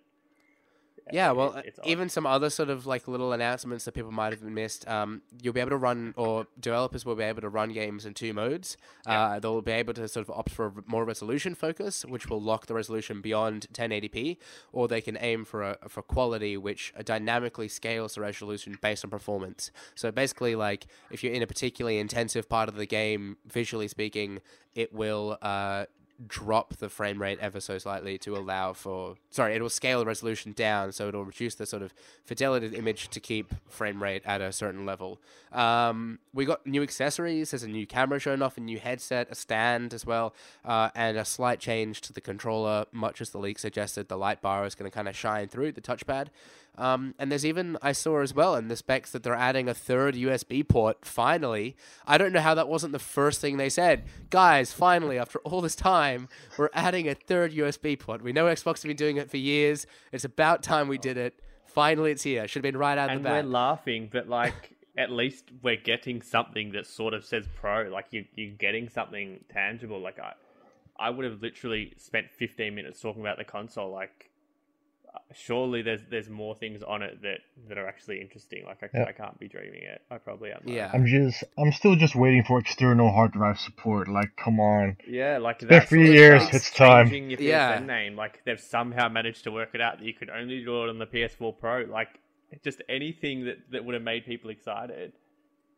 Yeah, well, it's odd. even some other sort of like little announcements that people might have missed. Um, you'll be able to run, or developers will be able to run games in two modes. Uh, they'll be able to sort of opt for a more resolution focus, which will lock the resolution beyond 1080p, or they can aim for a for quality, which dynamically scales the resolution based on performance. So basically, like if you're in a particularly intensive part of the game, visually speaking, it will. Uh, drop the frame rate ever so slightly to allow for sorry it will scale the resolution down so it'll reduce the sort of fidelity of the image to keep frame rate at a certain level. Um, we got new accessories. There's a new camera shown off a new headset a stand as well uh, and a slight change to the controller much as the leak suggested the light bar is going to kind of shine through the touchpad um, and there's even I saw as well in the specs that they're adding a third USB port. Finally, I don't know how that wasn't the first thing they said, guys. Finally, after all this time, we're adding a third USB port. We know Xbox have been doing it for years. It's about time we did it. Finally, it's here. Should have been right out and the we're laughing, but like at least we're getting something that sort of says pro. Like you you're getting something tangible. Like I I would have literally spent 15 minutes talking about the console. Like surely there's there's more things on it that that are actually interesting. Like I, Yeah. I can't be dreaming it. I probably am. Yeah. I'm just, I'm still just waiting for external hard drive support. Like, come on. Yeah, like been that's three years, it's time. changing Your PSN Yeah. name, like they've somehow managed to work it out that you could only do it on the PS4 Pro. Like just anything that that would have made people excited.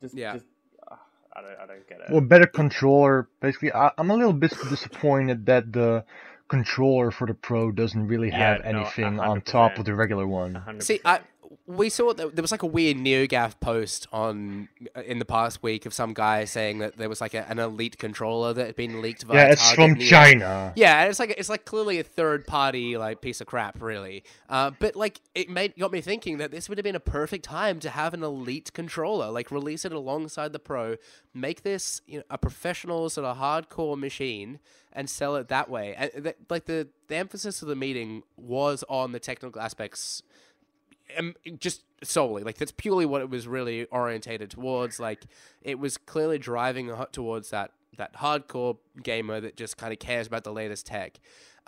Just Yeah. just uh, I don't I don't get it. Well, better controller. Basically, I, I'm a little bit disappointed that the controller for the Pro doesn't really Yeah, have no, anything on top of the regular one. 100%. See, I we saw that there was like a weird NeoGAF post on in the past week of some guy saying that there was like a, an elite controller that had been leaked via Yeah, it's Target from. China. Yeah, and it's like it's like clearly a third party like piece of crap, really. Uh, but like it made got me thinking that this would have been a perfect time to have an elite controller, like release it alongside the Pro, make this you know, a professional sort of hardcore machine, and sell it that way. And th- like the the emphasis of the meeting was on the technical aspects just solely like that's purely what it was really orientated towards. Like it was clearly driving towards that that hardcore gamer that just kind of cares about the latest tech.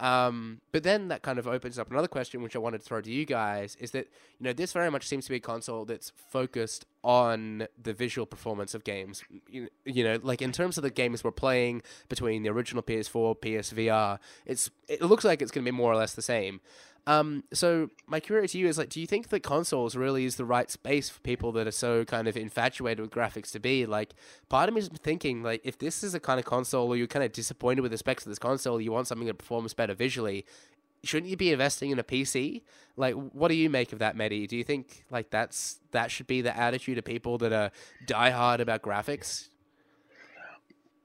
Um, but then that kind of opens up another question which i wanted to throw to you guys is that you know this very much seems to be a console that's focused on the visual performance of games. You, you know like in terms of the games we're playing between the original ps4 psvr it's it looks like it's going to be more or less the same um, so my query to you is like, do you think that consoles really is the right space for people that are so kind of infatuated with graphics to be? Like, part of me is thinking like, if this is a kind of console, or you're kind of disappointed with the specs of this console, you want something that performs better visually. shouldn't you be investing in a PC? Like, what do you make of that, Mehdi? Do you think like that's that should be the attitude of people that are diehard about graphics?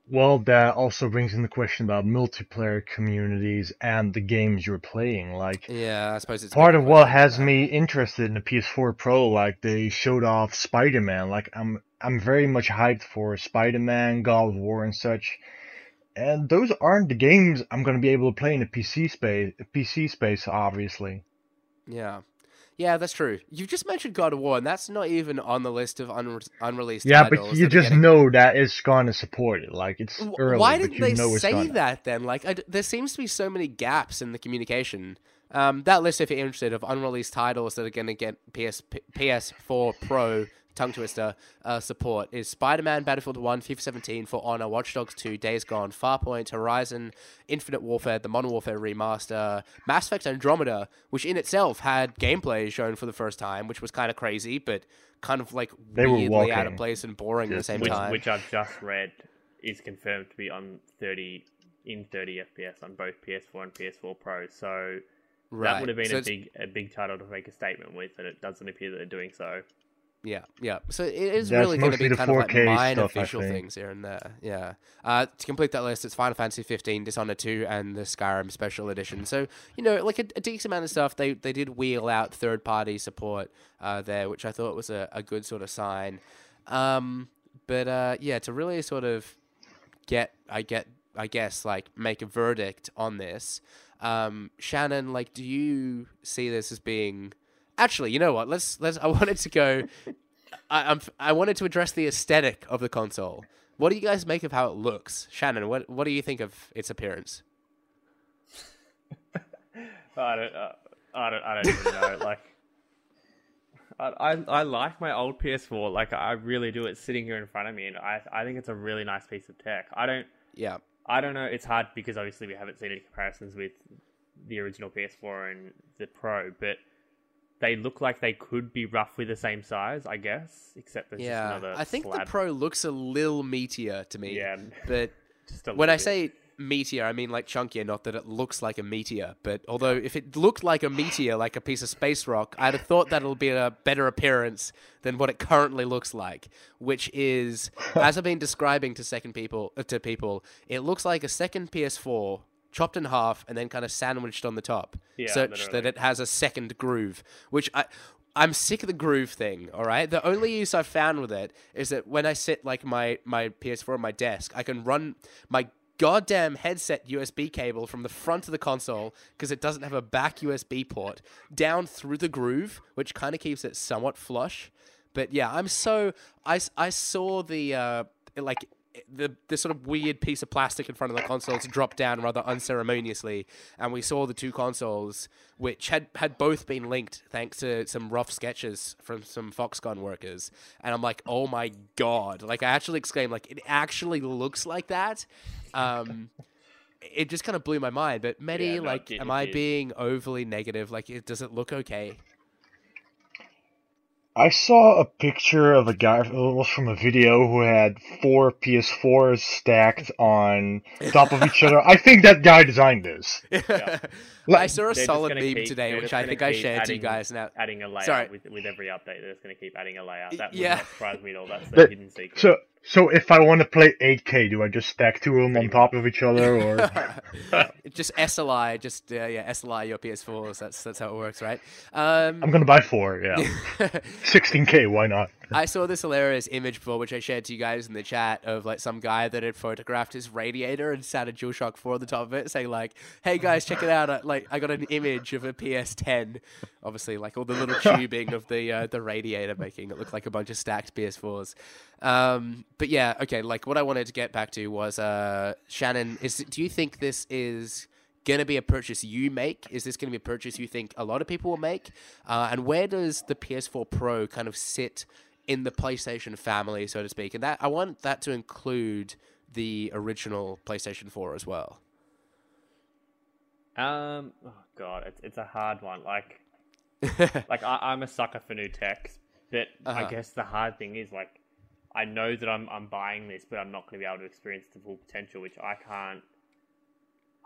Well, that also brings in the question about multiplayer communities and the games you're playing. Like, yeah, I suppose it's part of what has me interested in the PS4 Pro. Like, they showed off Spider-Man. Like, I'm I'm very much hyped for Spider-Man, God of War, and such. And those aren't the games I'm going to be able to play in the PC space. PC space, obviously. Yeah. Yeah, that's true. You've just mentioned God of War, and that's not even on the list of unre- unreleased yeah, titles. but you just getting... know that it's going to support it. Like it's early, Why didn't they say gonna... that then? Like, I, there seems to be so many gaps in the communication. Um, that list, if you're interested, of unreleased titles that are going to get PS PS4 Pro tongue twister uh, support is Spider-Man, Battlefield 1, FIFA 17, For Honor, Watch Dogs 2, Days Gone, Farpoint, Horizon, Infinite Warfare, the Modern Warfare remaster, Mass Effect Andromeda, which in itself had gameplay shown for the first time, which was kind of crazy, but kind of like they weirdly out of place and boring at the same which, time. Which I've just read is confirmed to be on 30 in 30 FPS on both PS4 and PS4 Pro. So right. that would have been so a big a big title to make a statement with, and it doesn't appear that they're doing so. Yeah, yeah. So it is That's really going to be kind of like minor official things here and there. Yeah. Uh, to complete that list, it's Final Fantasy 15, Dishonored 2, and the Skyrim Special Edition. So you know, like a, a decent amount of stuff. They they did wheel out third party support uh, there, which I thought was a, a good sort of sign. Um, but uh, yeah, to really sort of get, I get, I guess, like make a verdict on this. Um, Shannon, like, do you see this as being Actually, you know what? Let's let's. I wanted to go. I, I'm. I wanted to address the aesthetic of the console. What do you guys make of how it looks, Shannon? What What do you think of its appearance? I don't. Uh, I don't. I don't even know. like, I, I I like my old PS4. Like, I really do. It's sitting here in front of me, and I I think it's a really nice piece of tech. I don't. Yeah. I don't know. It's hard because obviously we haven't seen any comparisons with the original PS4 and the Pro, but they look like they could be roughly the same size, I guess, except there's yeah. just another. I think slab. the Pro looks a little meatier to me. Yeah, but when I say meteor, I mean like chunkier, not that it looks like a meteor. But although if it looked like a meteor, like a piece of space rock, I'd have thought that it'll be a better appearance than what it currently looks like, which is, as I've been describing to second people uh, to people, it looks like a second PS4 chopped in half and then kind of sandwiched on the top, yeah, such literally. that it has a second groove. Which I, I'm sick of the groove thing. All right, the only use I've found with it is that when I sit like my my PS4 on my desk, I can run my goddamn headset USB cable from the front of the console because it doesn't have a back USB port down through the groove, which kind of keeps it somewhat flush. But yeah, I'm so I, I saw the uh, like the this sort of weird piece of plastic in front of the consoles dropped down rather unceremoniously, and we saw the two consoles, which had had both been linked thanks to some rough sketches from some Foxconn workers. And I'm like, oh my god! Like I actually exclaimed, like it actually looks like that. Um, it just kind of blew my mind. But Mehdi, yeah, no, like, am I being overly negative? Like, it, does it look okay? I saw a picture of a guy, it was from a video, who had four PS4s stacked on top of each other. I think that guy designed this. Yeah. I saw a solid meme keep, today, which I think I shared adding, to you guys now. Adding a layout Sorry. with, with every update, they're just going to keep adding a layout. That would yeah. not surprise me at all. That's the hidden secret. So, so if I want to play 8K, do I just stack two of them on top of each other, or just SLI, just uh, yeah, SLI your PS4s? That's that's how it works, right? Um, I'm gonna buy four. Yeah, 16K. Why not? I saw this hilarious image before, which I shared to you guys in the chat of like some guy that had photographed his radiator and sat a DualShock 4 on the top of it, saying like, "Hey guys, check it out! I, like I got an image of a PS10." Obviously, like all the little tubing of the uh, the radiator, making it look like a bunch of stacked PS4s. Um, but yeah, okay. Like what I wanted to get back to was uh, Shannon. Is do you think this is going to be a purchase you make? Is this going to be a purchase you think a lot of people will make? Uh, and where does the PS4 Pro kind of sit in the PlayStation family, so to speak? And that I want that to include the original PlayStation 4 as well. Um. Oh God, it's it's a hard one. Like, like I, am a sucker for new tech, but uh-huh. I guess the hard thing is like I know that I'm I'm buying this, but I'm not going to be able to experience the full potential, which I can't.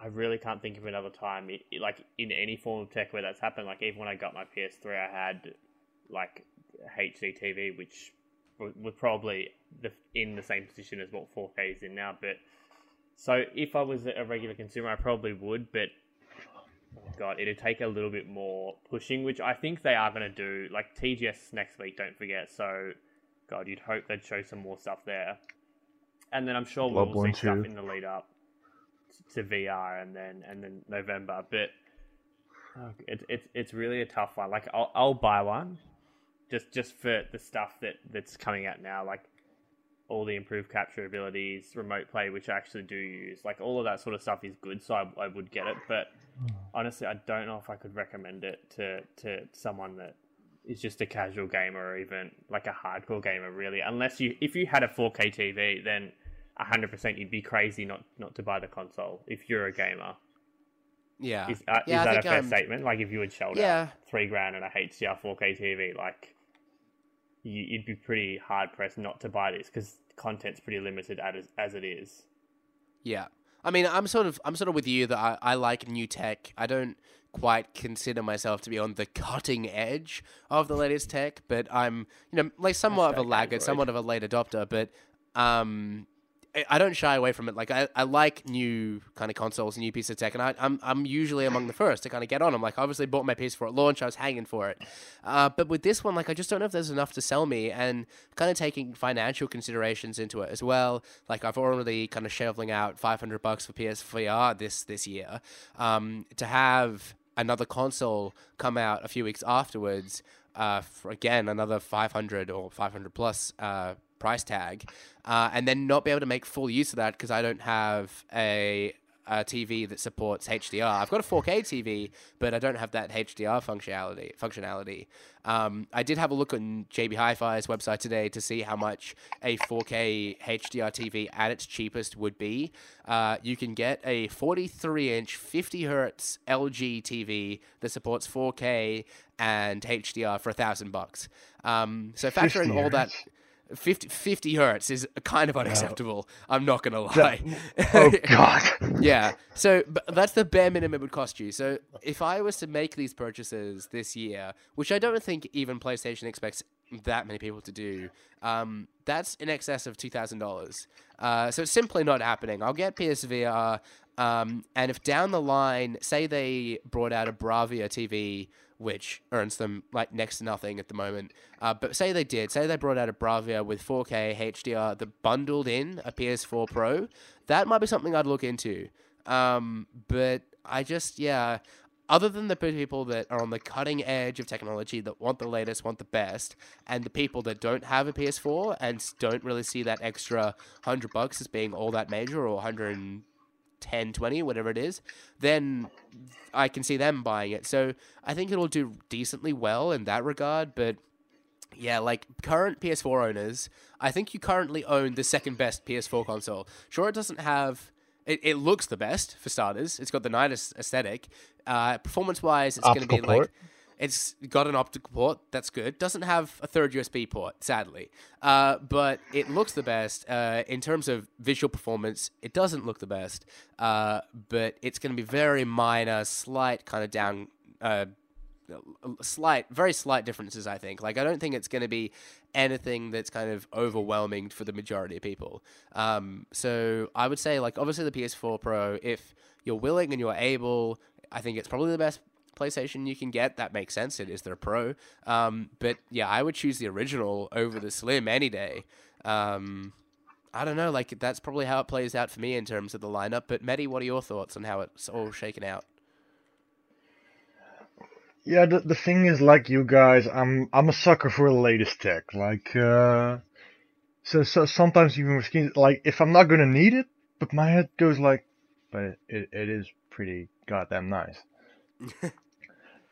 I really can't think of another time, it, it- like in any form of tech where that's happened. Like even when I got my PS3, I had like HD TV, which was, was probably the, in the same position as what 4K is in now. But so if I was a regular consumer, I probably would. But oh God, it'd take a little bit more pushing, which I think they are going to do. Like TGS next week, don't forget. So God, you'd hope they'd show some more stuff there. And then I'm sure we'll Bloodborne see stuff 2. in the lead up to VR and then and then November. But oh, it's it's it's really a tough one. Like I'll I'll buy one, just just for the stuff that that's coming out now, like all the improved capture abilities, remote play, which I actually do use. Like all of that sort of stuff is good, so I, I would get it. But honestly, I don't know if I could recommend it to to someone that is just a casual gamer or even like a hardcore gamer, really. Unless you if you had a 4K TV, then 100% you'd be crazy not not to buy the console if you're a gamer. Yeah. Is, uh, Yeah, is that a think, fair um, statement? Like if you would shell Yeah. out three grand on a HDR 4K TV, like you, you'd be pretty hard pressed not to buy this because content's pretty limited as as it is. Yeah. I mean, I'm sort of I'm sort of with you that I, I like new tech. I don't quite consider myself to be on the cutting edge of the latest tech, but I'm you know like somewhat of a laggard, Android. somewhat of a late adopter, but um I- don't shy away from it. Like I, I like new kind of consoles, new piece of tech, and I, I'm I'm usually among the first to kind of get on. I'm like, obviously bought my PS4 at launch. I was hanging for it, uh, but with this one, like, I just don't know if there's enough to sell me, and kind of taking financial considerations into it as well. Like, I've already kind of shoveling out 500 bucks for PSVR this this year. Um, to have another console come out a few weeks afterwards, uh, for again another 500 or 500 plus uh, price tag, uh, and then not be able to make full use of that because I don't have a, a TV that supports HDR. I've got a 4K TV, but I don't have that HDR functionality. Functionality. Um, I did have a look on JB Hi-Fi's website today to see how much a 4K HDR TV at its cheapest would be. Uh, you can get a 43-inch, 50 hertz LG TV that supports 4K and HDR for a thousand bucks. Um, so factor in all that. Hertz? 50, 50 hertz is kind of unacceptable. I'm not gonna lie. Oh God. yeah. So but that's the bare minimum it would cost you. So if I was to make these purchases this year, which I don't think even PlayStation expects that many people to do, um, that's in excess of two thousand dollars. Uh, so it's simply not happening. I'll get PSVR, um, and if down the line, say they brought out a Bravia TV. Which earns them like next to nothing at the moment. Uh, but say they did, say they brought out a Bravia with 4K HDR that bundled in a PS4 Pro, that might be something I'd look into. Um, but I just, yeah, other than the people that are on the cutting edge of technology that want the latest, want the best, and the people that don't have a PS4 and don't really see that extra hundred bucks as being all that major or 110, 20, whatever it is, then I can see them buying it. So I think it'll do decently well in that regard, but yeah, like current PS4 owners, I think you currently own the second best PS4 console. Sure, it doesn't have. It, it looks the best for starters. It's got the nicest aesthetic. Uh, performance wise, it's going to be Optical like. It's got an optical port. That's good. Doesn't have a third USB port, sadly. Uh, but it looks the best. Uh, in terms of visual performance, it doesn't look the best. Uh, but it's going to be very minor, slight kind of down. Uh, slight, very slight differences. I think. Like I don't think it's going to be anything that's kind of overwhelming for the majority of people. Um, so I would say, like, obviously the PS4 Pro, if you're willing and you're able, I think it's probably the best PlayStation you can get. That makes sense. It is their Pro. Um, but yeah, I would choose the original over the Slim any day. Um, I don't know. Like that's probably how it plays out for me in terms of the lineup. But Mehdi, what are your thoughts on how it's all shaken out? Yeah, the the thing is, like you guys, I'm I'm a sucker for the latest tech. Like, uh, so so sometimes even with skins, like if I'm not gonna need it, but my head goes like, but it, it is pretty goddamn nice.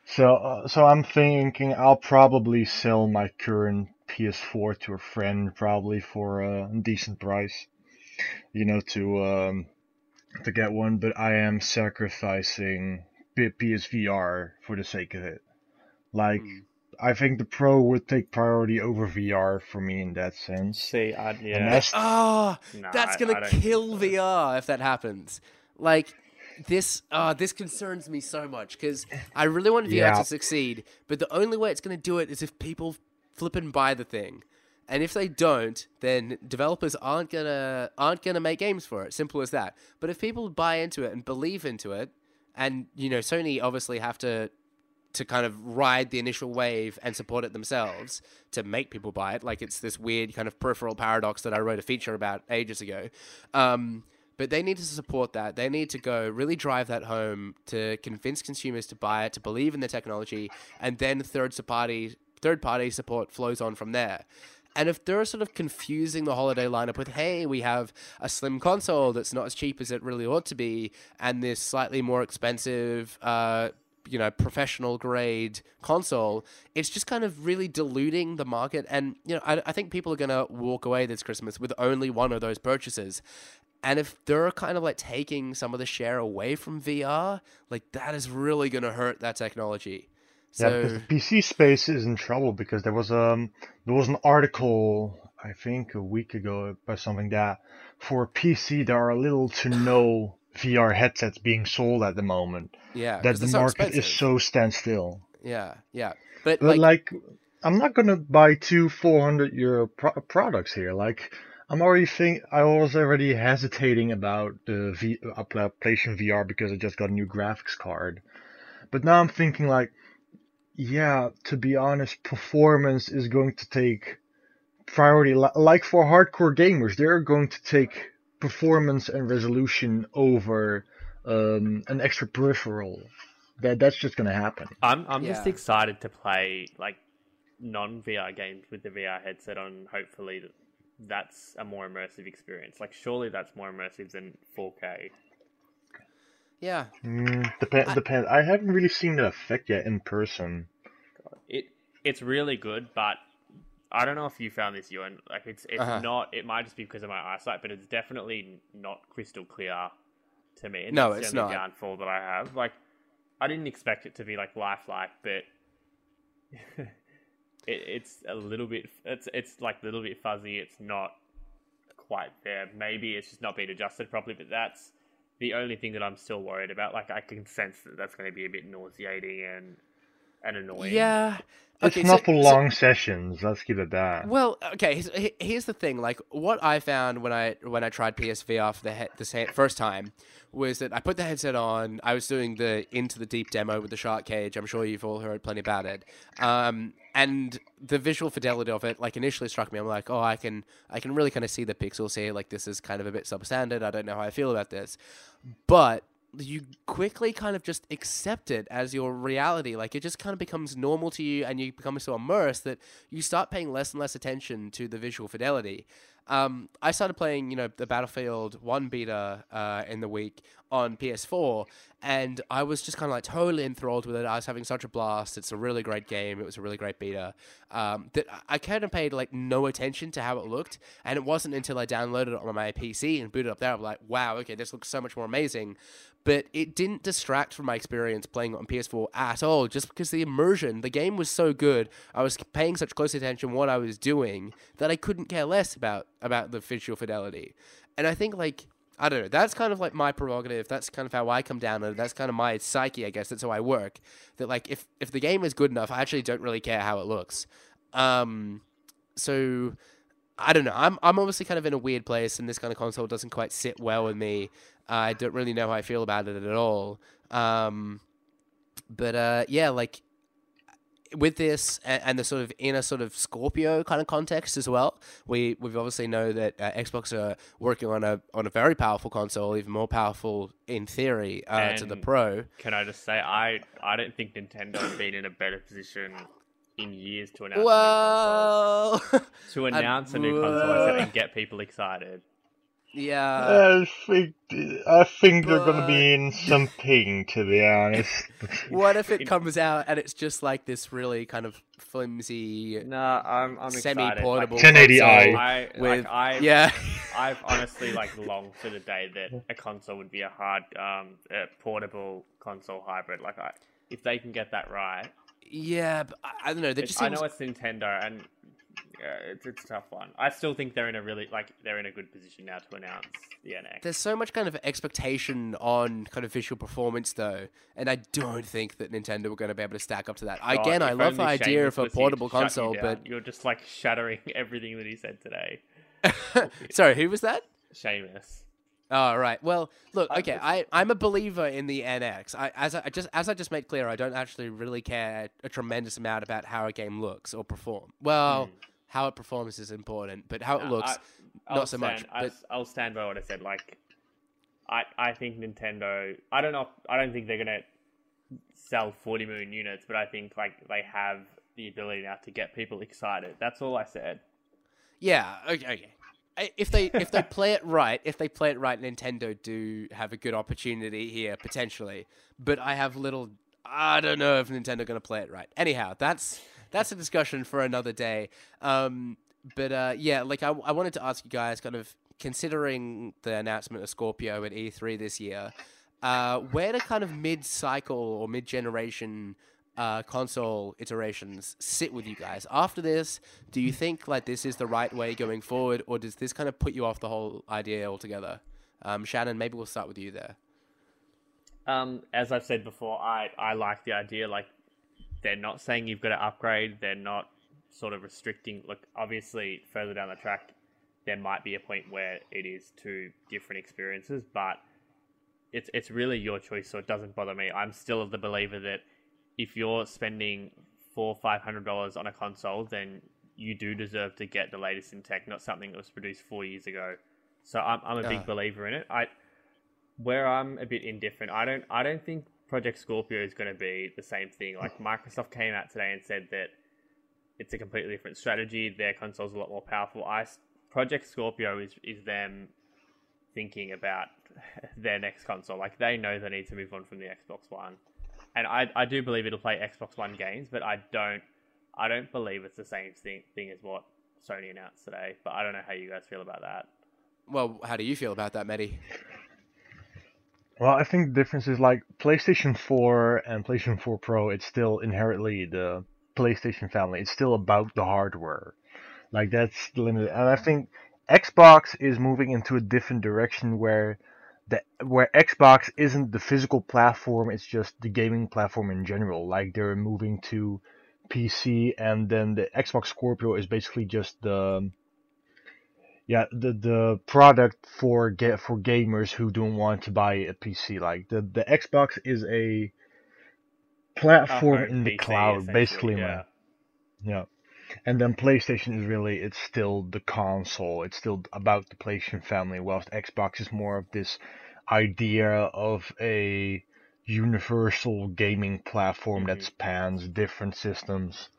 So uh, so I'm thinking I'll probably sell my current PS4 to a friend, probably for a decent price, you know, to um to get one. But I am sacrificing P- PSVR for the sake of it. Like, Hmm. I think the Pro would take priority over VR for me in that sense. See, I, And yeah, that's Ah, Nah, that's gonna I don't kill. VR if that happens. Like, this uh, this concerns me so much because I really want VR Yeah. to succeed, but the only way it's going to do it is if people flip and buy the thing. And if they don't, then developers aren't gonna aren't gonna make games for it. Simple as that. But if people buy into it and believe into it, and you know, Sony obviously have to to kind of ride the initial wave and support it themselves to make people buy it. Like it's this weird kind of peripheral paradox that I wrote a feature about ages ago. Um, but they need to support that. They need to go really drive that home to convince consumers to buy it, to believe in the technology, and then third party third party support flows on from there. And if they're sort of confusing the holiday lineup with, hey, we have a slim console that's not as cheap as it really ought to be, and this slightly more expensive, uh, you know, professional grade console, it's just kind of really diluting the market. And, you know, I, I think people are going to walk away this Christmas with only one of those purchases. And if they're kind of like taking some of the share away from VR, like that is really going to hurt that technology. Yeah, So, because the PC space is in trouble because there was um there was an article I think a week ago about something that for PC there are little to no VR headsets being sold at the moment. yeah, That the they're so market is so standstill. Yeah, yeah. But, But like, like, I'm not gonna buy two 400 euro pro- products here. Like, I'm already think I was already hesitating about the v- uh, PlayStation VR because I just got a new graphics card. But now I'm thinking like, yeah, to be honest, performance is going to take priority. Like for hardcore gamers, they're going to take performance and resolution over um, an extra peripheral. That that's just gonna happen. I'm I'm just excited to play like non VR games with the VR headset on. Hopefully, th- that's a more immersive experience. Like, surely that's more immersive than 4K. yeah, Mm, depend, I- depend. I haven't really seen the effect yet in person. It it's really good, but I don't know if you found this, Ewan. Like, it's it's Uh-huh. not. It might just be because of my eyesight, but it's definitely not crystal clear to me. And No, that's it's the only not. downfall that I have. Like, I didn't expect it to be like lifelike, but it, it's a little bit. It's it's like a little bit fuzzy. It's not quite there. Maybe it's just not been adjusted properly, but that's the only thing that I'm still worried about. Like, I can sense that that's going to be a bit nauseating and and annoying. yeah. It's not so- for so- long sessions. Let's give it that. Well, okay. here's- the thing. Like, what I found when I when I tried PSVR for the he- the first time was that I put the headset on. I was doing the into the deep demo with the shark cage. I'm sure you've all heard plenty about it. Um, and the visual fidelity of it, like, initially struck me. I'm like, oh, I can I can really kind of see the pixels here. Like, this is kind of a bit substandard. I don't know how I feel about this, but you quickly kind of just accept it as your reality. Like it just kind of becomes normal to you, and you become so immersed that you start paying less and less attention to the visual fidelity. Um, I started playing, you know, the Battlefield One beta uh, in the week on PS4, and I was just kind of like totally enthralled with it. I was having such a blast. It's a really great game. It was a really great beta. Um, that I- kind of paid like no attention to how it looked, and it wasn't until I downloaded it on my PC and booted up there. I'm like, wow, okay, this looks so much more amazing. But it didn't distract from my experience playing on PS4 at all, just because the immersion, the game was so good. I was paying such close attention what I was doing that I couldn't care less about about the visual fidelity. And I think like I don't know. That's kind of like my prerogative. That's kind of how I come down, and that's kind of my psyche, I guess. That's how I work. That like if if the game is good enough, I actually don't really care how it looks. Um, so I don't know. I'm I'm obviously kind of in a weird place, and this kind of console doesn't quite sit well with me. I don't really know how I feel about it at all. Um, but uh, yeah, like with this and, and the sort of in a sort of Scorpio kind of context as well, we we obviously know that uh, Xbox are working on a on a very powerful console, even more powerful in theory uh, to the Pro. Can I just say I I don't think Nintendo has been in a better position in years to announce a new console. To announce a new console and get people excited. Yeah. I think I think they're gonna be in some pain, to be honest. What if it comes out and it's just like this really kind of flimsy, Nah, I'm I'm semi-portable Like, 1080i. I with like I yeah, I've honestly like longed for the day that a console would be a hard um a portable console hybrid. Like I, if they can get that right, yeah. But I, I don't know. That It's- just I know it's Nintendo, and Yeah, it's, it's a tough one. I still think they're in a really like they're in a good position now to announce the NX. There's so much kind of expectation on kind of visual performance though, and I don't think that Nintendo are going to be able to stack up to that. God, Again, I love the idea of a was here to portable you console, but you're just like shattering everything that he said today. sorry, who was that? Seamus. Oh right. Well, look. Okay, I I'm a believer in the NX. I as I I just as I just made clear, I don't actually really care a tremendous amount about how a game looks or perform. Well, hmm. How it performs is important, but how it looks, I- not so much. stand- I, But I'll stand by what I said. Like, I I think Nintendo. I don't know. I don't think they're gonna sell 40 million units, but I think like they have the ability now to get people excited. That's all I said. yeah, okay. okay. If they if they play it right, if they play it right, Nintendo do have a good opportunity here potentially. But I have little. I don't know if Nintendo going to play it right. Anyhow, that's that's a discussion for another day. Um, but uh, yeah, like I, I wanted to ask you guys, kind of considering the announcement of Scorpio at E3 this year, uh, where do kind of mid-cycle or mid-generation uh, console iterations sit with you guys after this? Do you think like this is the right way going forward, or does this kind of put you off the whole idea altogether? Um, Shannon, maybe we'll start with you there. Um, as I've said before, I I like the idea. Like, they're not saying you've got to upgrade. They're not sort of restricting. Look, obviously, further down the track, there might be a point where it is two different experiences, but it's it's really your choice, so it doesn't bother me. I'm still of the believer that if you're spending four five hundred dollars on a console, then you do deserve to get the latest in tech, not something that was produced four years ago. So I'm I'm a big Ah. believer in it. I where I'm a bit indifferent, I don't I don't think Project Scorpio is going to be the same thing. Like Microsoft came out today and said that it's a completely different strategy. Their console's a lot more powerful. I Project Scorpio is is them thinking about their next console. Like they know they need to move on from the Xbox One, and I I do believe it'll play Xbox One games, but I don't I don't believe it's the same thing thing as what Sony announced today. But I don't know how you guys feel about that. Well, how do you feel about that, Mehdi? Well, I think the difference is like PlayStation 4 and PlayStation 4 Pro, it's still inherently the PlayStation family. It's still about the hardware. Like that's limited. And I think Xbox is moving into a different direction where the where Xbox isn't the physical platform, it's just the gaming platform in general. Like they're moving to PC and then the Xbox Scorpio is basically just the yeah the the product for get for gamers who don't want to buy a PC. Like the the Xbox is a platform A in the PC, cloud, basically. yeah. man. Yeah. And then PlayStation is really it's still the console. It's still about the PlayStation family, whilst Xbox is more of this idea of a universal gaming platform that Mhm. spans different systems.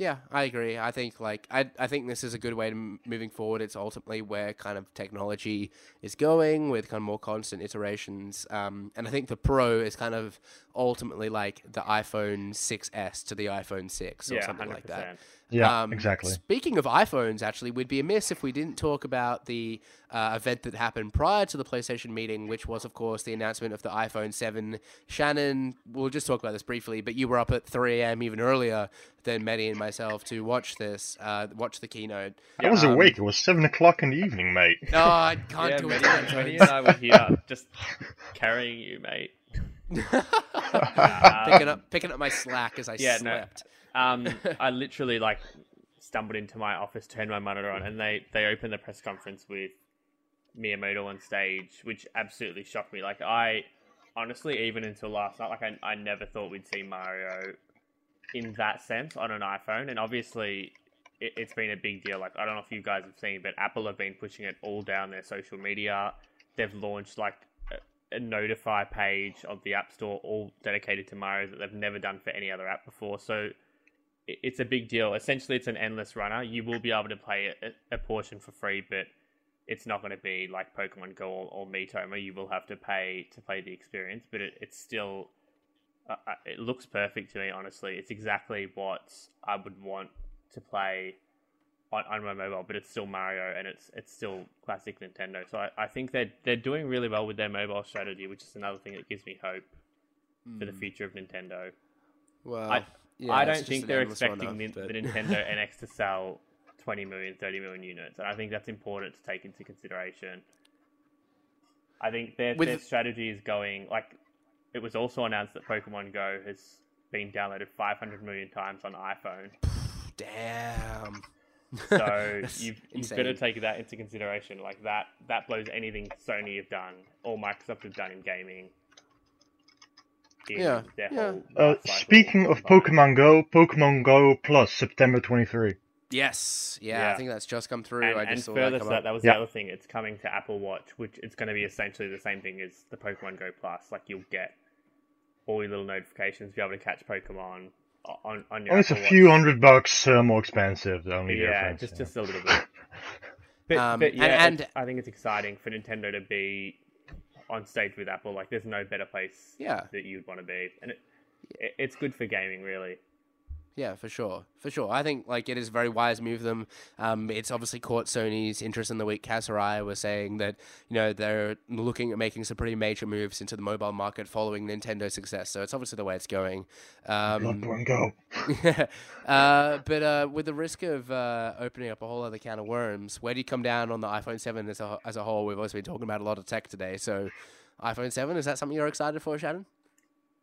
Yeah, I agree. I think like I I think this is a good way to m- moving forward. It's ultimately where kind of technology is going with kind of more constant iterations. Um, and I think the Pro is kind of ultimately like the iPhone 6s to the iPhone 6 or yeah, something 100%. like that. Yeah, Um, exactly. Speaking of iPhones, actually, we'd be amiss if we didn't talk about the uh, event that happened prior to the PlayStation meeting, which was, of course, the announcement of the iPhone 7. Shannon, we'll just talk about this briefly, but you were up at 3 a.m. even earlier than Mehdi and myself to watch this, uh, watch the keynote. I was um, awake. It was seven o'clock in the evening, mate. No, I can't Yeah, do Manny, it. Manny and I were here just carrying you, mate. picking up picking up my slack as I Yeah, no. Um, I literally like stumbled into my office, turned my monitor on, and they they opened the press conference with Miyamoto on stage, which absolutely shocked me. Like I honestly, even until last night, like I, I never thought we'd see Mario in that sense on an iPhone, and obviously. It, it's been a big deal. Like I don't know if you guys have seen, but Apple have been pushing it all down their social media. They've launched like a, a notify page of the App Store, all dedicated to Mario that they've never done for any other app before. So it's a big deal. Essentially, it's an endless runner. You will be able to play a, a portion for free, but it's not going to be like Pokemon Go or, or Miitomo. You will have to pay to play the experience, but it, it's still. Uh, uh, it looks perfect to me, honestly. It's exactly what I would want to play on, on my mobile, but it's still Mario and it's it's still classic Nintendo. So I, I think they're they're doing really well with their mobile strategy, which is another thing that gives me hope for the Hmm. future of Nintendo. Well, I- yeah, I don't think they're expecting the, but- the Nintendo NX to sell 20 million, 30 million units, and I think that's important to take into consideration. I think their With- their strategy is going like it was also announced that Pokemon Go has been downloaded 500 million times on iPhone. Damn. So you've, you've got to take that into consideration. Like that, that blows anything Sony have done or Microsoft have done in gaming. In Yeah, their yeah. whole Uh, speaking of. Pokemon Go, Pokemon Go Plus, September 23. Yes. Yeah, I think that's just come through. and, I and just saw further that to that, that was Yeah. the other thing. It's coming to Apple Watch, which it's going to be essentially the same thing as the Pokemon Go Plus. Like you'll get all your little notifications, be able to catch Pokemon on on your. Oh, it's a few Watch. hundred bucks uh, more expensive. The only Yeah, difference. just yeah. just a little bit. But, Um, but yeah, and- it's- I think it's exciting for Nintendo to be on stage with Apple. Like, there's no better place Yeah. that you'd want to be, and it, it, it's good for gaming, really. Yeah, for sure, for sure. I think like it is a very wise move of them. Um, it's obviously caught Sony's interest in the week. Kaz Hirai was saying that you know they're looking at making some pretty major moves into the mobile market following Nintendo's success. So it's obviously the way it's going. Um, Bloodborne Go. uh, but uh, with the risk of uh, opening up a whole other can of worms, where do you come down on the iPhone 7 as a, as a whole? We've also been talking about a lot of tech today. So, iPhone 7, is that something you're excited for, Shannon?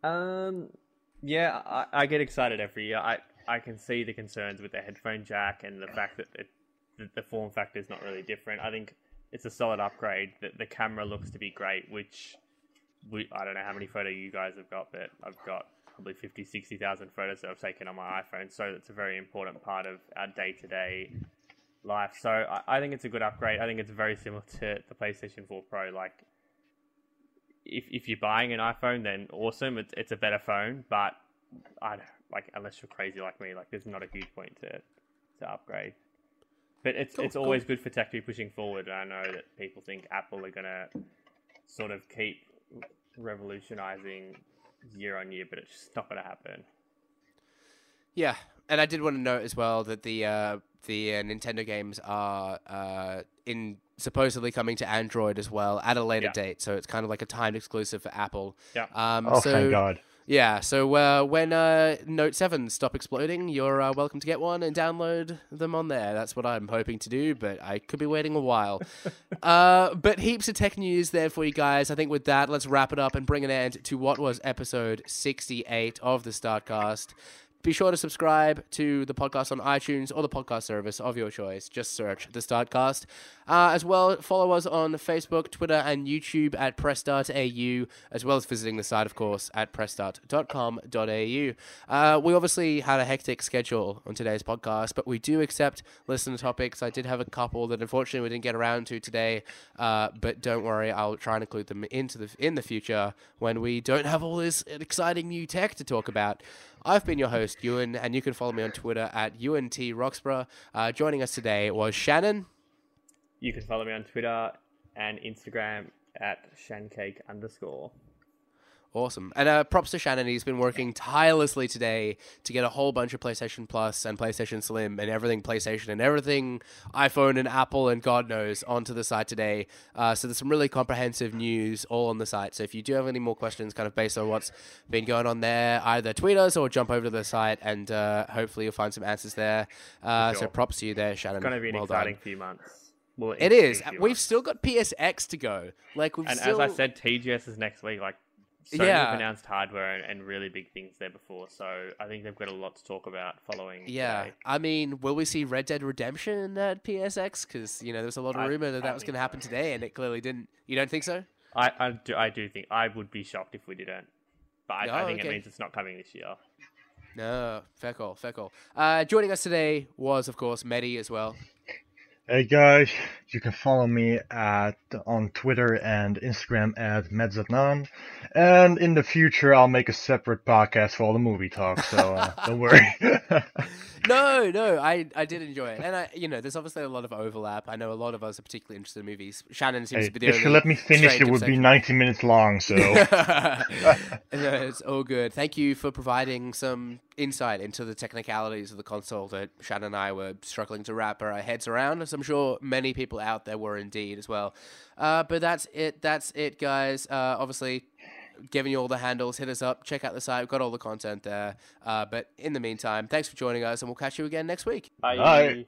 Um, yeah, I, I get excited every year. I I can see the concerns with the headphone jack and the fact that it, the, the form factor is not really different. I think it's a solid upgrade. The, the camera looks to be great, which we I don't know how many photo you guys have got, but I've got probably 50, 60,000 photos that I've taken on my iPhone. So it's a very important part of our day to day life. So I, I think it's a good upgrade. I think it's very similar to the PlayStation 4 Pro. Like if if you're buying an iPhone, then awesome. It's it's a better phone, but I like unless you're crazy like me, like there's not a huge point to to upgrade. But it's Cool, it's cool. always good for tech to be pushing forward. And I know that people think Apple are gonna sort of keep revolutionizing year on year, but it's just not gonna happen. Yeah, and I did want to note as well that the uh, the uh, Nintendo games are uh, in supposedly coming to Android as well at a later Yeah. date. So it's kind of like a timed exclusive for Apple. Yeah. Um, Oh, so, thank God. Yeah, so uh, when uh, Note 7 stop exploding, you're uh, welcome to get one and download them on there. That's what I'm hoping to do, but I could be waiting a while. uh, but heaps of tech news there for you guys. I think with that, let's wrap it up and bring an end to what was episode 68 of the Start Cast. Be sure to subscribe to the podcast on iTunes or the podcast service of your choice. Just search the Start Cast. Uh, as well, follow us on Facebook, Twitter, and YouTube at pressstart.au, as well as visiting the site, of course, at pressstart.com.au. Uh, we obviously had a hectic schedule on today's podcast, but we do accept listener topics. I did have a couple that unfortunately we didn't get around to today, uh, but don't worry, I'll try and include them into the in the future when we don't have all this exciting new tech to talk about. I've been your host, Ewan, and you can follow me on Twitter at UNT Roxborough. Uh, joining us today was Shannon. You can follow me on Twitter and Instagram at shancake underscore. Awesome. And uh, props to Shannon. He's been working tirelessly today to get a whole bunch of PlayStation Plus and PlayStation Slim and everything PlayStation and everything iPhone and Apple and God knows onto the site today. Uh, so there's some really comprehensive news all on the site. So if you do have any more questions kind of based on what's been going on there, either tweet us or jump over to the site and uh, hopefully you'll find some answers there. Uh, So props to you there, Shannon. It's going to be an well exciting done. few months. Well, It is. We've months. still got PSX to go. Like we've and still... as I said, TGS is next week. Like, Sony Yeah. have announced hardware and, and really big things there before, so I think they've got a lot to talk about following. Yeah, today. I mean, will we see Red Dead Redemption at PSX? Because you know, there's a lot of I- rumor that I that was going to happen so. today, and it clearly didn't. You don't think so? I, I do. I do think I would be shocked if we didn't, but I, I Oh, think okay. it means it's not coming this year. No, fair call, fair call. Uh, joining us today was, of course, Mehdi as well. Hey guys, you can follow me at on Twitter and Instagram at Medzatnan, and in the future I'll make a separate podcast for all the movie talk. So uh, don't worry. No, no, I, I did enjoy it, and I, you know, there's obviously a lot of overlap. I know a lot of us are particularly interested in movies. Shannon seems Hey, to be the if you let me finish, it would be 90 minutes long. So no, it's all good. Thank you for providing some insight into the technicalities of the console that Shannon and I were struggling to wrap our heads around, as I'm sure many people out there were indeed as well. Uh, but that's it. That's it, guys. Uh, obviously, giving you all the handles. Hit us up. Check out the site. We've got all the content there. Uh, but in the meantime, thanks for joining us, and we'll catch you again next week. Bye. Bye.